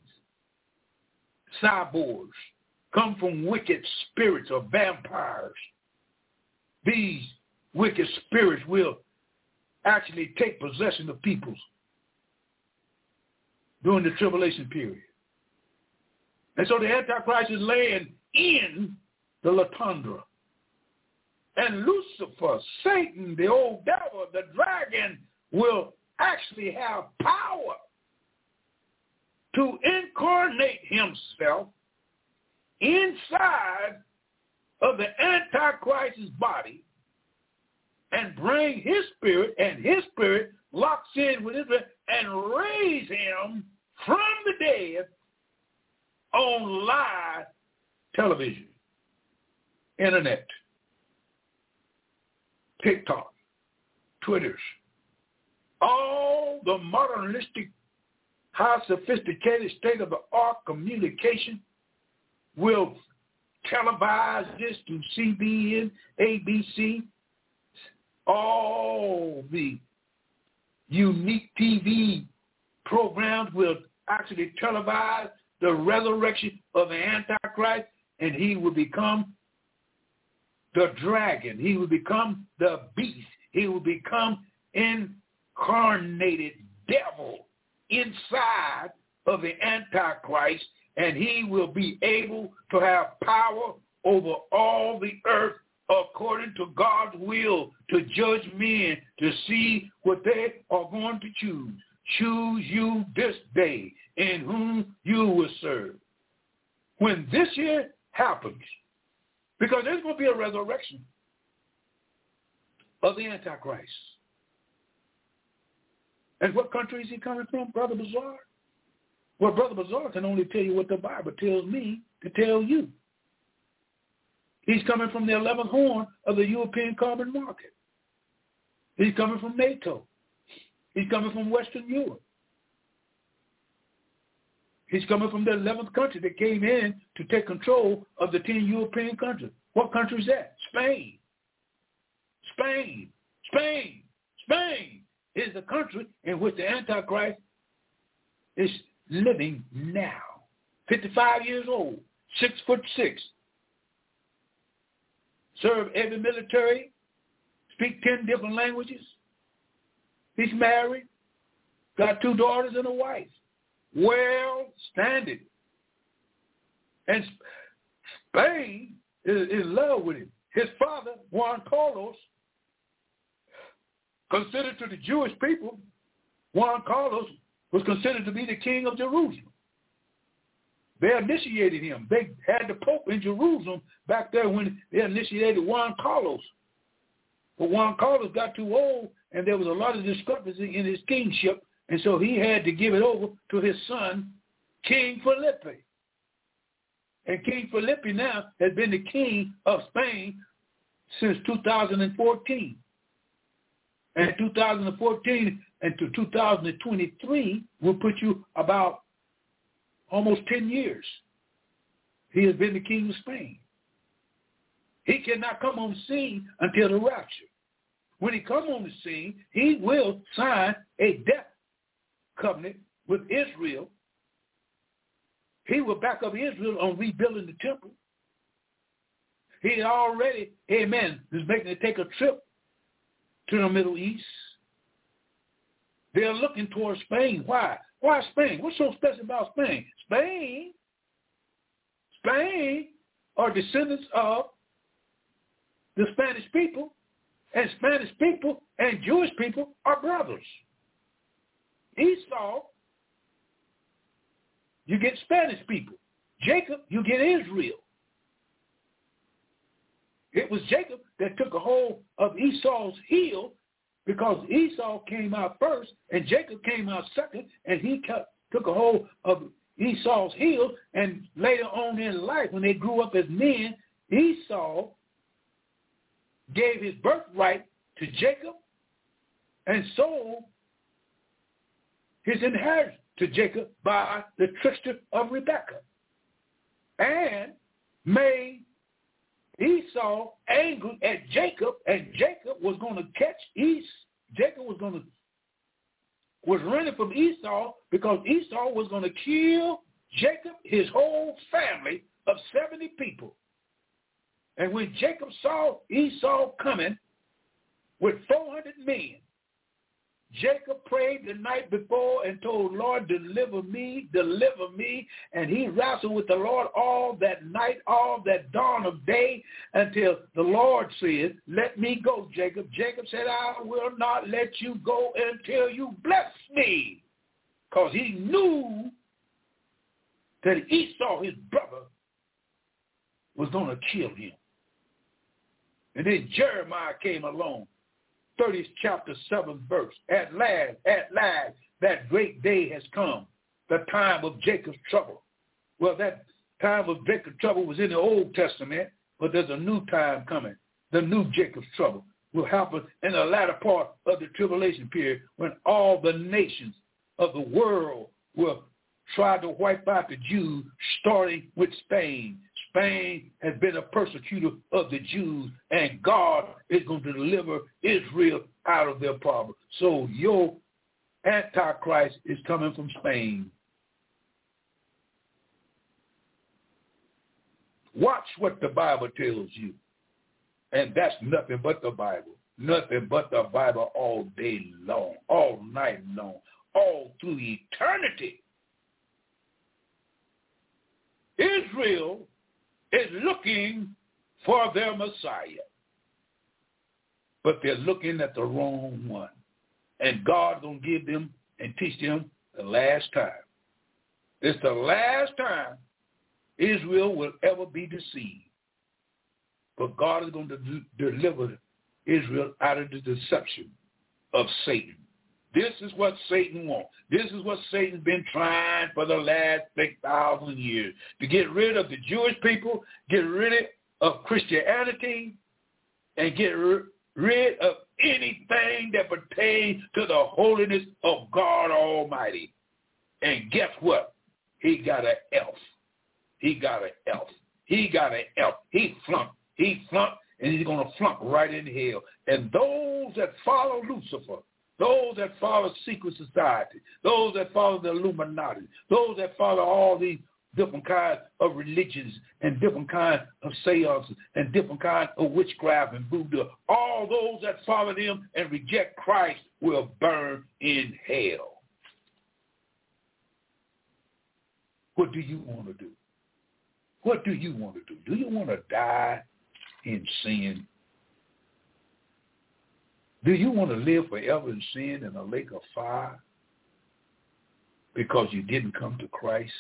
cyborgs, come from wicked spirits or vampires. These wicked spirits will actually take possession of peoples during the tribulation period. And so the Antichrist is laying in the Latundra. And Lucifer, Satan, the old devil, the dragon, will actually have power to incarnate himself inside of the Antichrist's body and bring his spirit, and his spirit locks in with his and raise him from the dead on live television, internet, TikTok, Twitters, all the modernistic, high sophisticated state-of-the-art communication will televise this to CBN, ABC, all the unique TV programs will actually televise the resurrection of the Antichrist, and he will become the dragon. He will become the beast. He will become incarnated devil inside of the Antichrist, and he will be able to have power over all the earth according to God's will to judge men to see what they are going to choose. Choose you this day in whom you will serve. When this year happens, because there's going to be a resurrection of the Antichrist. And what country is he coming from, Brother Bazaar? Well, Brother Bazaar can only tell you what the Bible tells me to tell you. He's coming from the 11th horn of the European Common Market. He's coming from NATO. He's coming from Western Europe. He's coming from the 11th country that came in to take control of the 10 European countries. What country is that? Spain. Spain. Spain. Spain is the country in which the Antichrist is living now. 55 years old, six foot six, served every military, speak 10 different languages. He's married, got two daughters and a wife. Well standing. And Spain is in love with him. His father, Juan Carlos, considered to the Jewish people, Juan Carlos was considered to be the king of Jerusalem. They initiated him. They had the Pope in Jerusalem back there when they initiated Juan Carlos. But Juan Carlos got too old, and there was a lot of discrepancy in his kingship, and so he had to give it over to his son, King Felipe. And King Felipe now has been the king of Spain since 2014. And 2014 and to 2023 will put you about almost 10 years. He has been the king of Spain. He cannot come on the scene until the rapture. When he comes on the scene, he will sign a death covenant with Israel. He will back up Israel on rebuilding the temple. He already, amen, is making it take a trip to the Middle East. They're looking towards Spain. Why? Why Spain? What's so special about Spain? Spain, Spain are descendants of the Spanish people, and Spanish people and Jewish people are brothers. Esau, you get Spanish people. Jacob, you get Israel. It was Jacob that took a hold of Esau's heel because Esau came out first and Jacob came out second, and he took a hold of Esau's heel. And later on in life, when they grew up as men, Esau gave his birthright to Jacob and sold his inheritance to Jacob by the trickster of Rebekah and made Esau angry at Jacob, and Jacob was going to catch Esau. Jacob was going to was running from Esau because Esau was going to kill Jacob, his whole family of 70 people. And when Jacob saw Esau coming with 400 men, Jacob prayed the night before and told, Lord, deliver me, deliver me. And he wrestled with the Lord all that night, all that dawn of day, until the Lord said, let me go, Jacob. Jacob said, I will not let you go until you bless me. Because he knew that Esau, his brother, was going to kill him. And then Jeremiah came along 30th chapter, 7th verse. At last, at last, that great day has come, the time of Jacob's trouble. Well, that time of Jacob's trouble was in the Old Testament, but there's a new time coming. The new Jacob's trouble will happen in the latter part of the tribulation period when all the nations of the world will try to wipe out the Jews, starting with Spain. Spain has been a persecutor of the Jews, and God is going to deliver Israel out of their problem. So your Antichrist is coming from Spain. Watch what the Bible tells you. And that's nothing but the Bible. Nothing but the Bible all day long, all night long, all through eternity. Israel is looking for their Messiah. But they're looking at the wrong one. And God's going to give them and teach them the last time. It's the last time Israel will ever be deceived. But God is going to deliver Israel out of the deception of Satan. This is what Satan wants. This is what Satan's been trying for the last 6,000 years, to get rid of the Jewish people, get rid of Christianity, and get rid of anything that pertains to the holiness of God Almighty. And guess what? He got an elf. He got an elf. He got an elf. He flunked. He flunked, and he's going to flunk right in hell. And those that follow Lucifer, those that follow secret society, those that follow the Illuminati, those that follow all these different kinds of religions and different kinds of seances and different kinds of witchcraft and voodoo, all those that follow them and reject Christ will burn in hell. What do you want to do? What do you want to do? Do you want to die in sin? Do you want to live forever in sin in a lake of fire because you didn't come to Christ?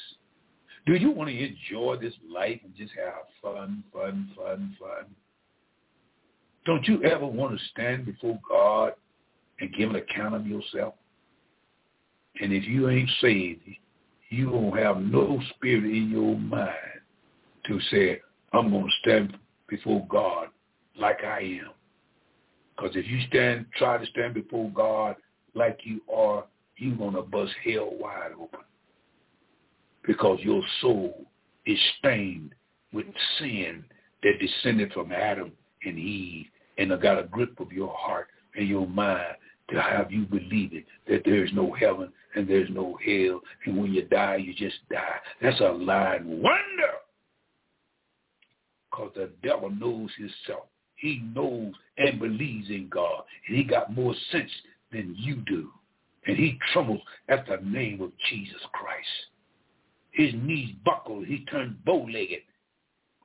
Do you want to enjoy this life and just have fun, fun, fun, fun? Don't you ever want to stand before God and give an account of yourself? And if you ain't saved, you won't have no spirit in your mind to say, I'm going to stand before God like I am. Because if you stand, try to stand before God like you are, you're going to bust hell wide open because your soul is stained with sin that descended from Adam and Eve and got a grip of your heart and your mind to have you believing that there is no heaven and there's no hell and when you die you just die. That's a lying wonder because the devil knows himself. He knows and believes in God and he got more sense than you do and he trembles at the name of Jesus Christ. His knees buckle. He turns bow-legged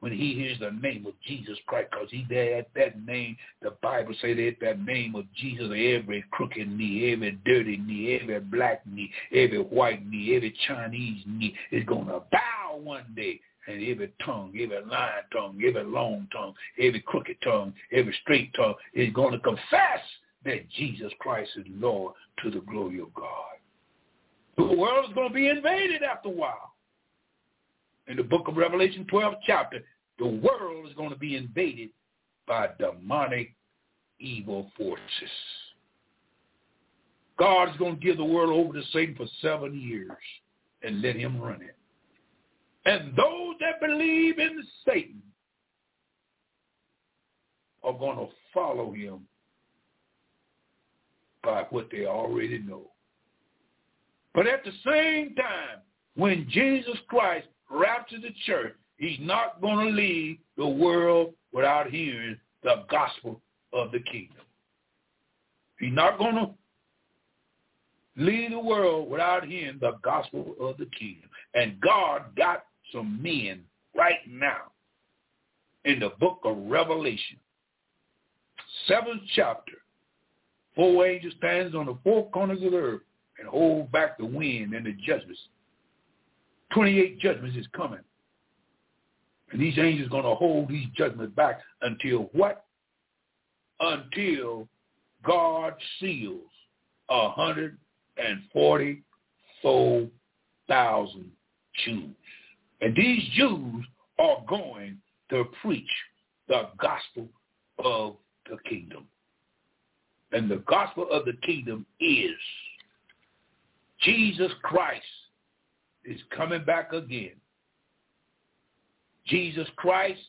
when he hears the name of Jesus Christ because he there at that name, the Bible say that at that name of Jesus, every crooked knee, every dirty knee, every black knee, every white knee, every Chinese knee is going to bow one day. And every tongue, every lying tongue, every long tongue, every crooked tongue, every straight tongue is going to confess that Jesus Christ is Lord to the glory of God. The world is going to be invaded after a while in the book of Revelation 12 chapter, the world is going to be invaded by demonic evil forces. God is going to give the world over to Satan for seven years and let him run it. And those that believe in Satan are going to follow him by what they already know. But at the same time, when Jesus Christ rapture the church, he's not going to leave the world without hearing the gospel of the kingdom. He's not going to leave the world without hearing the gospel of the kingdom. And God got some men right now in the book of Revelation, seventh chapter. Four angels stands on the four corners of the earth and hold back the wind and the judgments 28 judgments is coming. And these angels are going to hold these judgments back until what? Until God seals a 144,000 Jews. And these Jews are going to preach the gospel of the kingdom. And the gospel of the kingdom is Jesus Christ is coming back again. Jesus Christ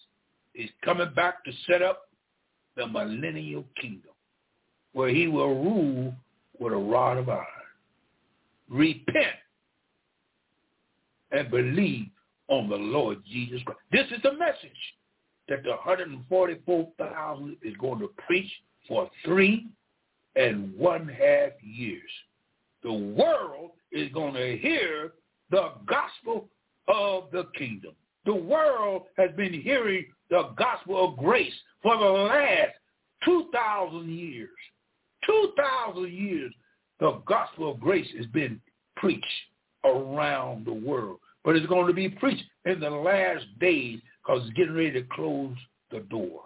is coming back to set up the millennial kingdom where he will rule with a rod of iron. Repent and believe on the Lord Jesus Christ. This is the message that the 144,000 is going to preach for three and one half years. The world is going to hear the gospel of the kingdom. the world has been hearing the gospel of grace for the last 2,000 years. 2,000 years, the gospel of grace has been preached around the world. But it's going to be preached in the last days because it's getting ready to close the door.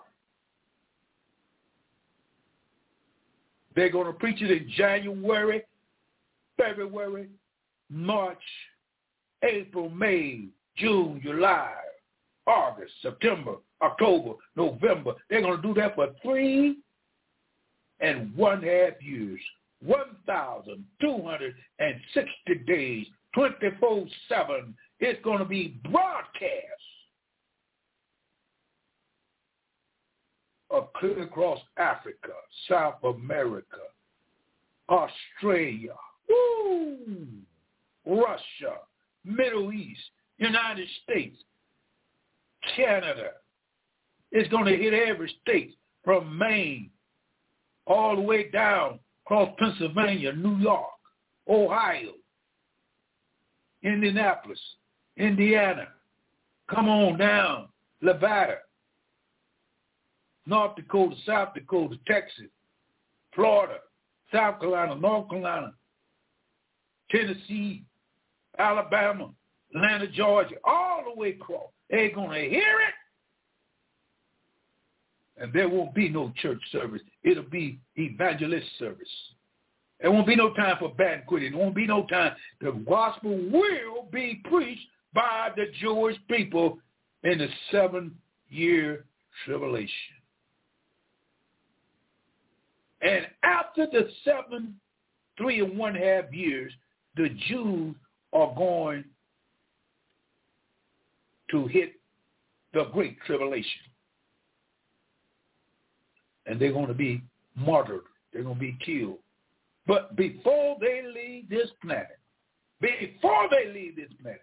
They're going to preach it in January, February, March, April, May, June, July, August, September, October, November. They're going to do that for three and one half years. 1,260 days, 24-7. It's going to be broadcast across Africa, South America, Australia, woo, Russia, Middle East, United States, Canada. It's going to hit every state from Maine all the way down across Pennsylvania, New York, Ohio, Indianapolis, Indiana. Come on down, Nevada, North Dakota, South Dakota, Texas, Florida, South Carolina, North Carolina, Tennessee, Alabama, Atlanta, Georgia, all the way across. They're going to hear it. And there won't be no church service. It'll be evangelist service. There won't be no time for banqueting. There won't be no time. The gospel will be preached by the Jewish people in the seven-year tribulation. And after the seven, three and one half years, the Jews are going to hit the great tribulation. And they're going to be martyred. They're going to be killed. But before they leave this planet, before they leave this planet,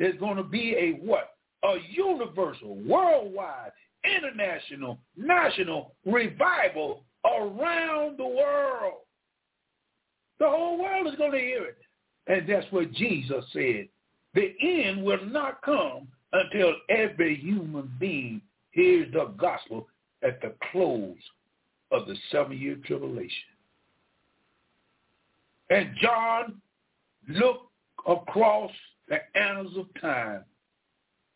there's going to be a what? A universal, worldwide, international, national revival around the world. The whole world is going to hear it. And that's what Jesus said. The end will not come until every human being hears the gospel at the close of the seven-year tribulation. And John looked across the annals of time.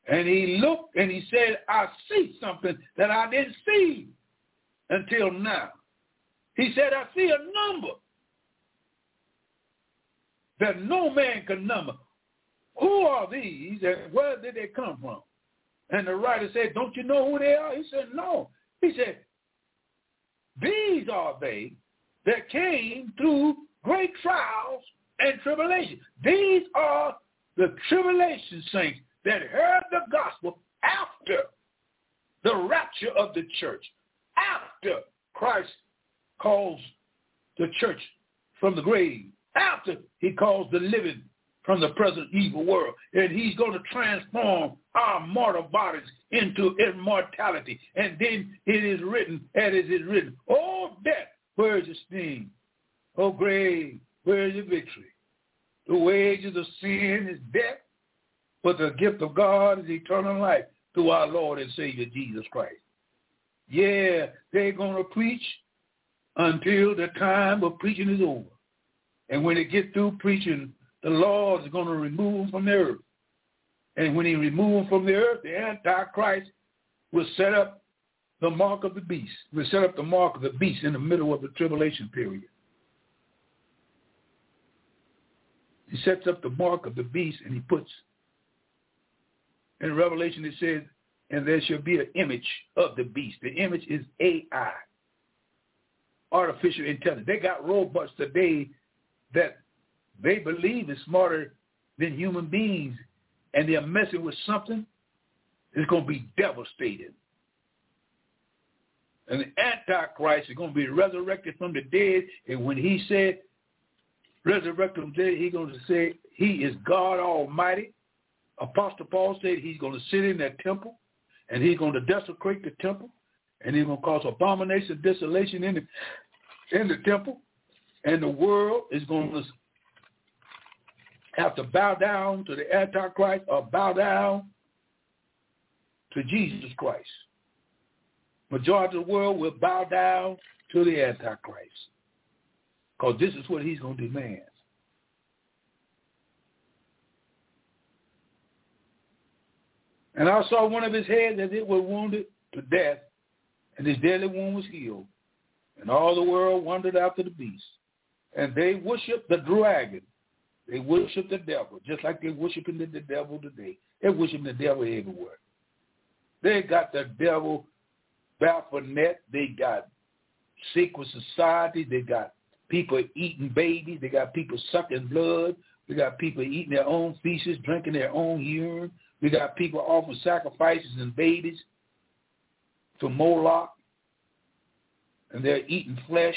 And he looked and he said, I see something that I didn't see until now. He said, I see a number that no man can number. Who are these and where did they come from? And the writer said, don't you know who they are? He said, no. He said, these are they that came through great trials and tribulation. These are the tribulation saints that heard the gospel after the rapture of the church, after Christ calls the church from the grave, after he calls the living from the present evil world. And he's going to transform our mortal bodies into immortality. And then it is written, as it is written, Oh, death, where is your sting? Oh, grave, where is your victory? The wages of sin is death, but the gift of God is eternal life through our Lord and Savior Jesus Christ. Yeah, they're going to preach until the time of preaching is over. And when they get through preaching, the Lord is going to remove them from the earth. And when he removes them from the earth, the Antichrist will set up the mark of the beast. Will set up the mark of the beast in the middle of the tribulation period. He sets up the mark of the beast and he puts, in Revelation it says, and there shall be an image of the beast. The image is AI artificial intelligence. They got robots today that they believe is smarter than human beings, and they're messing with something that's going to be devastating. And the Antichrist is going to be resurrected from the dead, and when he said, resurrect from the dead, he's going to say he is God Almighty. Apostle Paul said he's going to sit in that temple, and he's going to desecrate the temple, and he's going to cause abomination, desolation in the in the temple, and the world is going to have to bow down to the Antichrist or bow down to Jesus Christ. Majority of the world will bow down to the Antichrist. Because this is what he's going to demand. And I saw one of his heads as it was wounded to death, and his deadly wound was healed. And all the world wandered after the beast. And they worshiped the dragon. They worshiped the devil, just like they're worshiping the, the devil today. They're worshiping the devil everywhere. They got the devil Baphomet. They got secret society. They got people eating babies. They got people sucking blood. They got people eating their own feces, drinking their own urine. We got people offering sacrifices and babies to Moloch, and they're eating flesh,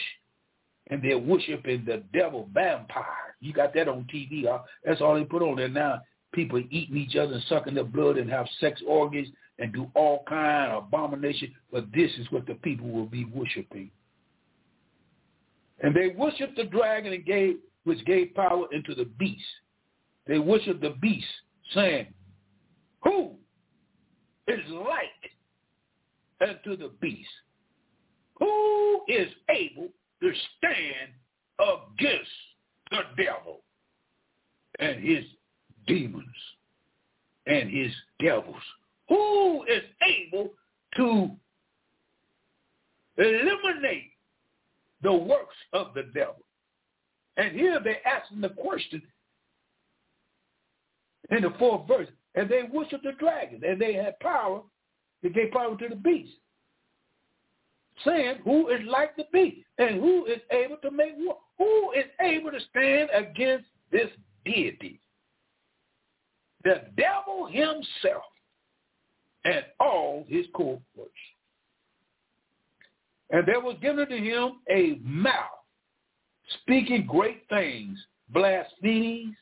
and they're worshiping the devil vampire. You got that on TV. Huh? That's all they put on there now. People eating each other and sucking their blood and have sex orgies and do all kind of abomination. But this is what the people will be worshiping. And they worshiped the dragon and gave, which gave power into the beast. They worshiped the beast, saying, who is like unto the beast? Who is able to stand against the devil and his demons and his devils? Who is able to eliminate the works of the devil? And here they're asking the question in the fourth verse, and they worshiped the dragon, and they had power. They gave power to the beast, saying, "Who is like the beast, and who is able to make war? Who is able to stand against this deity? The devil himself and all his cohorts." And there was given to him a mouth, speaking great things, blasphemies,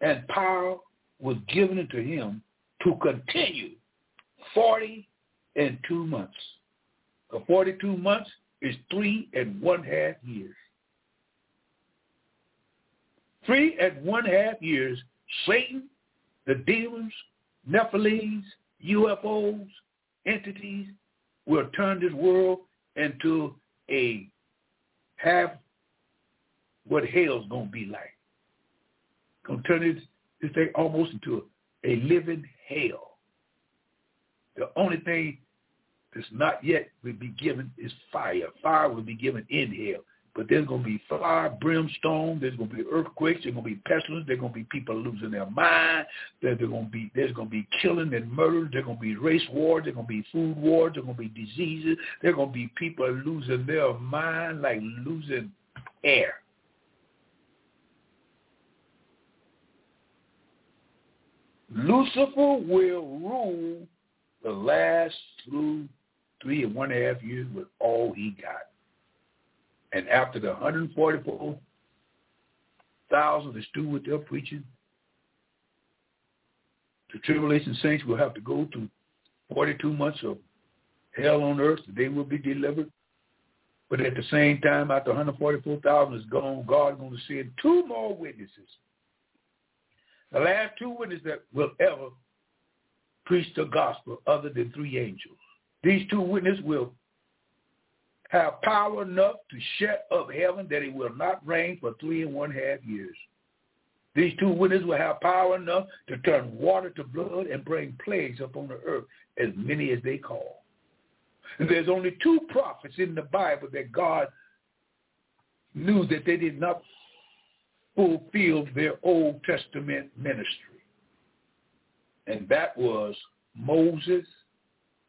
and power was given to him to continue 40 and two months. The 42 months is three and one half years. Three and one half years, Satan, the demons, Nephilims, UFOs, entities will turn this world into a half what hell's gonna be like. Gonna turn it this thing almost into a, a living hell. The only thing that's not yet will be given is fire. Fire will be given in hell. But there's going to be fire, brimstone. There's going to be earthquakes. There's going to be pestilence. There's going to be people losing their mind. There's going to be there's going to be killing and murder. There's going to be race wars. There's going to be food wars. There's going to be diseases. There's going to be people losing their mind like losing air. Lucifer will rule the last through three and one half years with all he got. And after the 144,000 that stood with their preaching, the tribulation saints will have to go through 42 months of hell on earth. They will be delivered. But at the same time, after 144,000 is gone, God is going to send two more witnesses the last two witnesses that will ever preach the gospel other than three angels. These two witnesses will have power enough to shut up heaven that it will not rain for three and one half years. These two witnesses will have power enough to turn water to blood and bring plagues upon the earth, as many as they call. And there's only two prophets in the Bible that God knew that they did not fulfill their Old Testament ministry. And that was Moses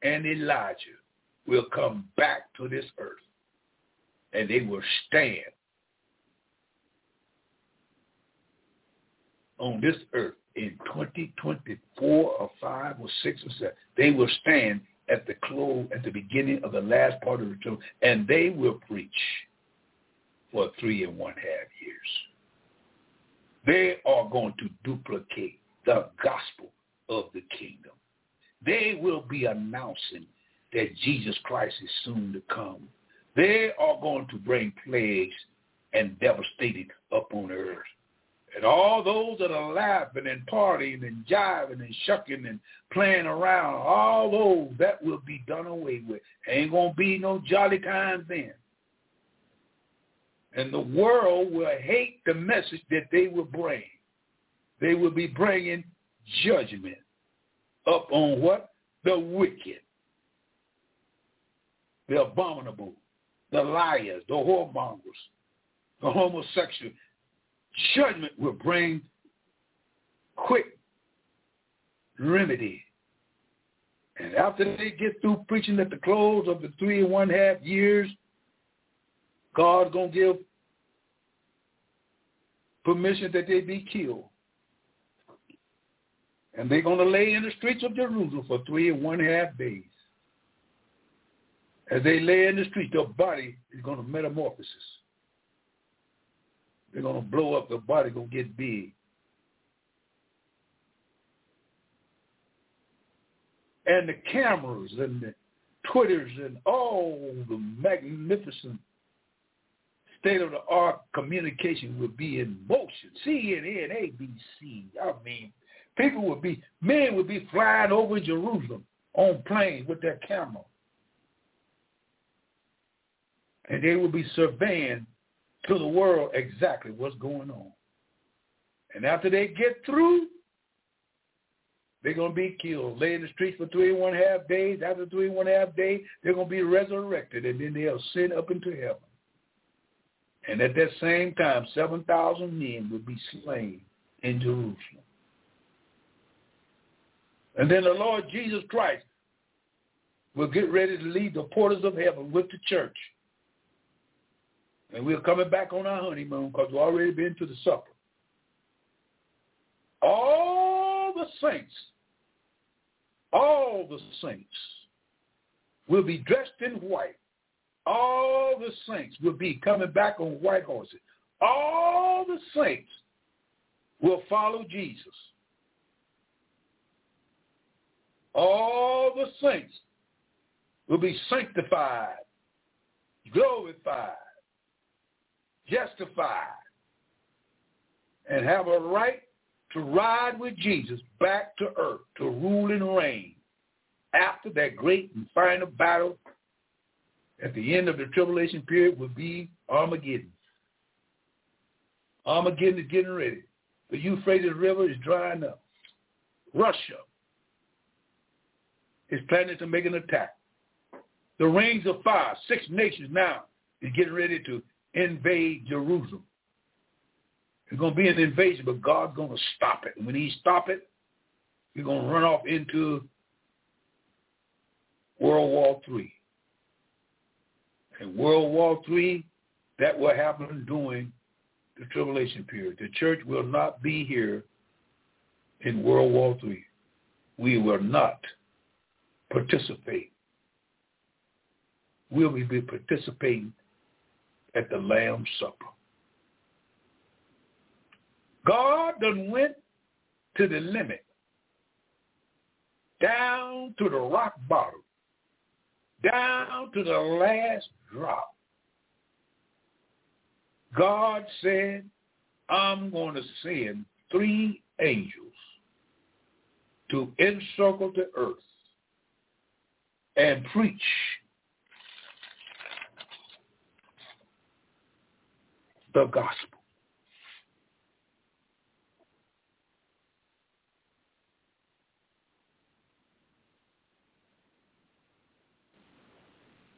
and Elijah will come back to this earth and they will stand on this earth in 2024 or 5 or 6 or 7. They will stand at the close, at the beginning of the last part of the term, and they will preach for three and one half years. They are going to duplicate the gospel of the kingdom. They will be announcing that Jesus Christ is soon to come. They are going to bring plagues and devastating upon earth. And all those that are laughing and partying and jiving and shucking and playing around, all those, that will be done away with. Ain't going to be no jolly times then. And the world will hate the message that they will bring. They will be bringing judgment up on what? The wicked, the abominable, the liars, the whoremongers, the homosexual. Judgment will bring quick remedy. And after they get through preaching at the close of the three and one half years, God's going to give permission that they be killed. And they're going to lay in the streets of Jerusalem for three and one half days. As they lay in the street, their body is going to metamorphosis. They're going to blow up. Their body going to get big. And the cameras and the Twitters and all the magnificent state-of-the-art communication will be in motion. CNN, ABC. I mean, people would be, men would be flying over Jerusalem on planes with their camera. And they will be surveying to the world exactly what's going on. And after they get through, they're going to be killed, lay in the streets for three and one half days. After three and one half days, they're going to be resurrected, and then they'll ascend up into heaven. And at that same time, 7,000 men will be slain in Jerusalem. And then the Lord Jesus Christ will get ready to lead the portals of heaven with the church. And we're coming back on our honeymoon because we've already been to the supper. All the saints, all the saints will be dressed in white. All the saints will be coming back on white horses. All the saints will follow Jesus. All the saints will be sanctified, glorified, justified, and have a right to ride with Jesus back to earth to rule and reign after that great and final battle at the end of the tribulation period will be Armageddon. Armageddon is getting ready. The Euphrates River is drying up. Russia is planning to make an attack. The rings of fire, six nations now, is getting ready to invade Jerusalem. It's going to be an invasion, but God's going to stop it. And when he stop it, he's going to run off into World War III. And World War III, that will happen during the tribulation period. The church will not be here in World War III. We will not participate. Will We'll be participating at the Lamb's Supper. God done went to the limit, down to the rock bottom, down to the last drop. God said, I'm going to send three angels to encircle the earth and preach the gospel.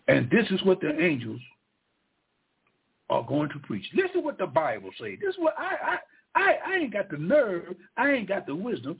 And this is what the angels are going to preach. Listen what the Bible says. This is what I, I I I ain't got the nerve, I ain't got the wisdom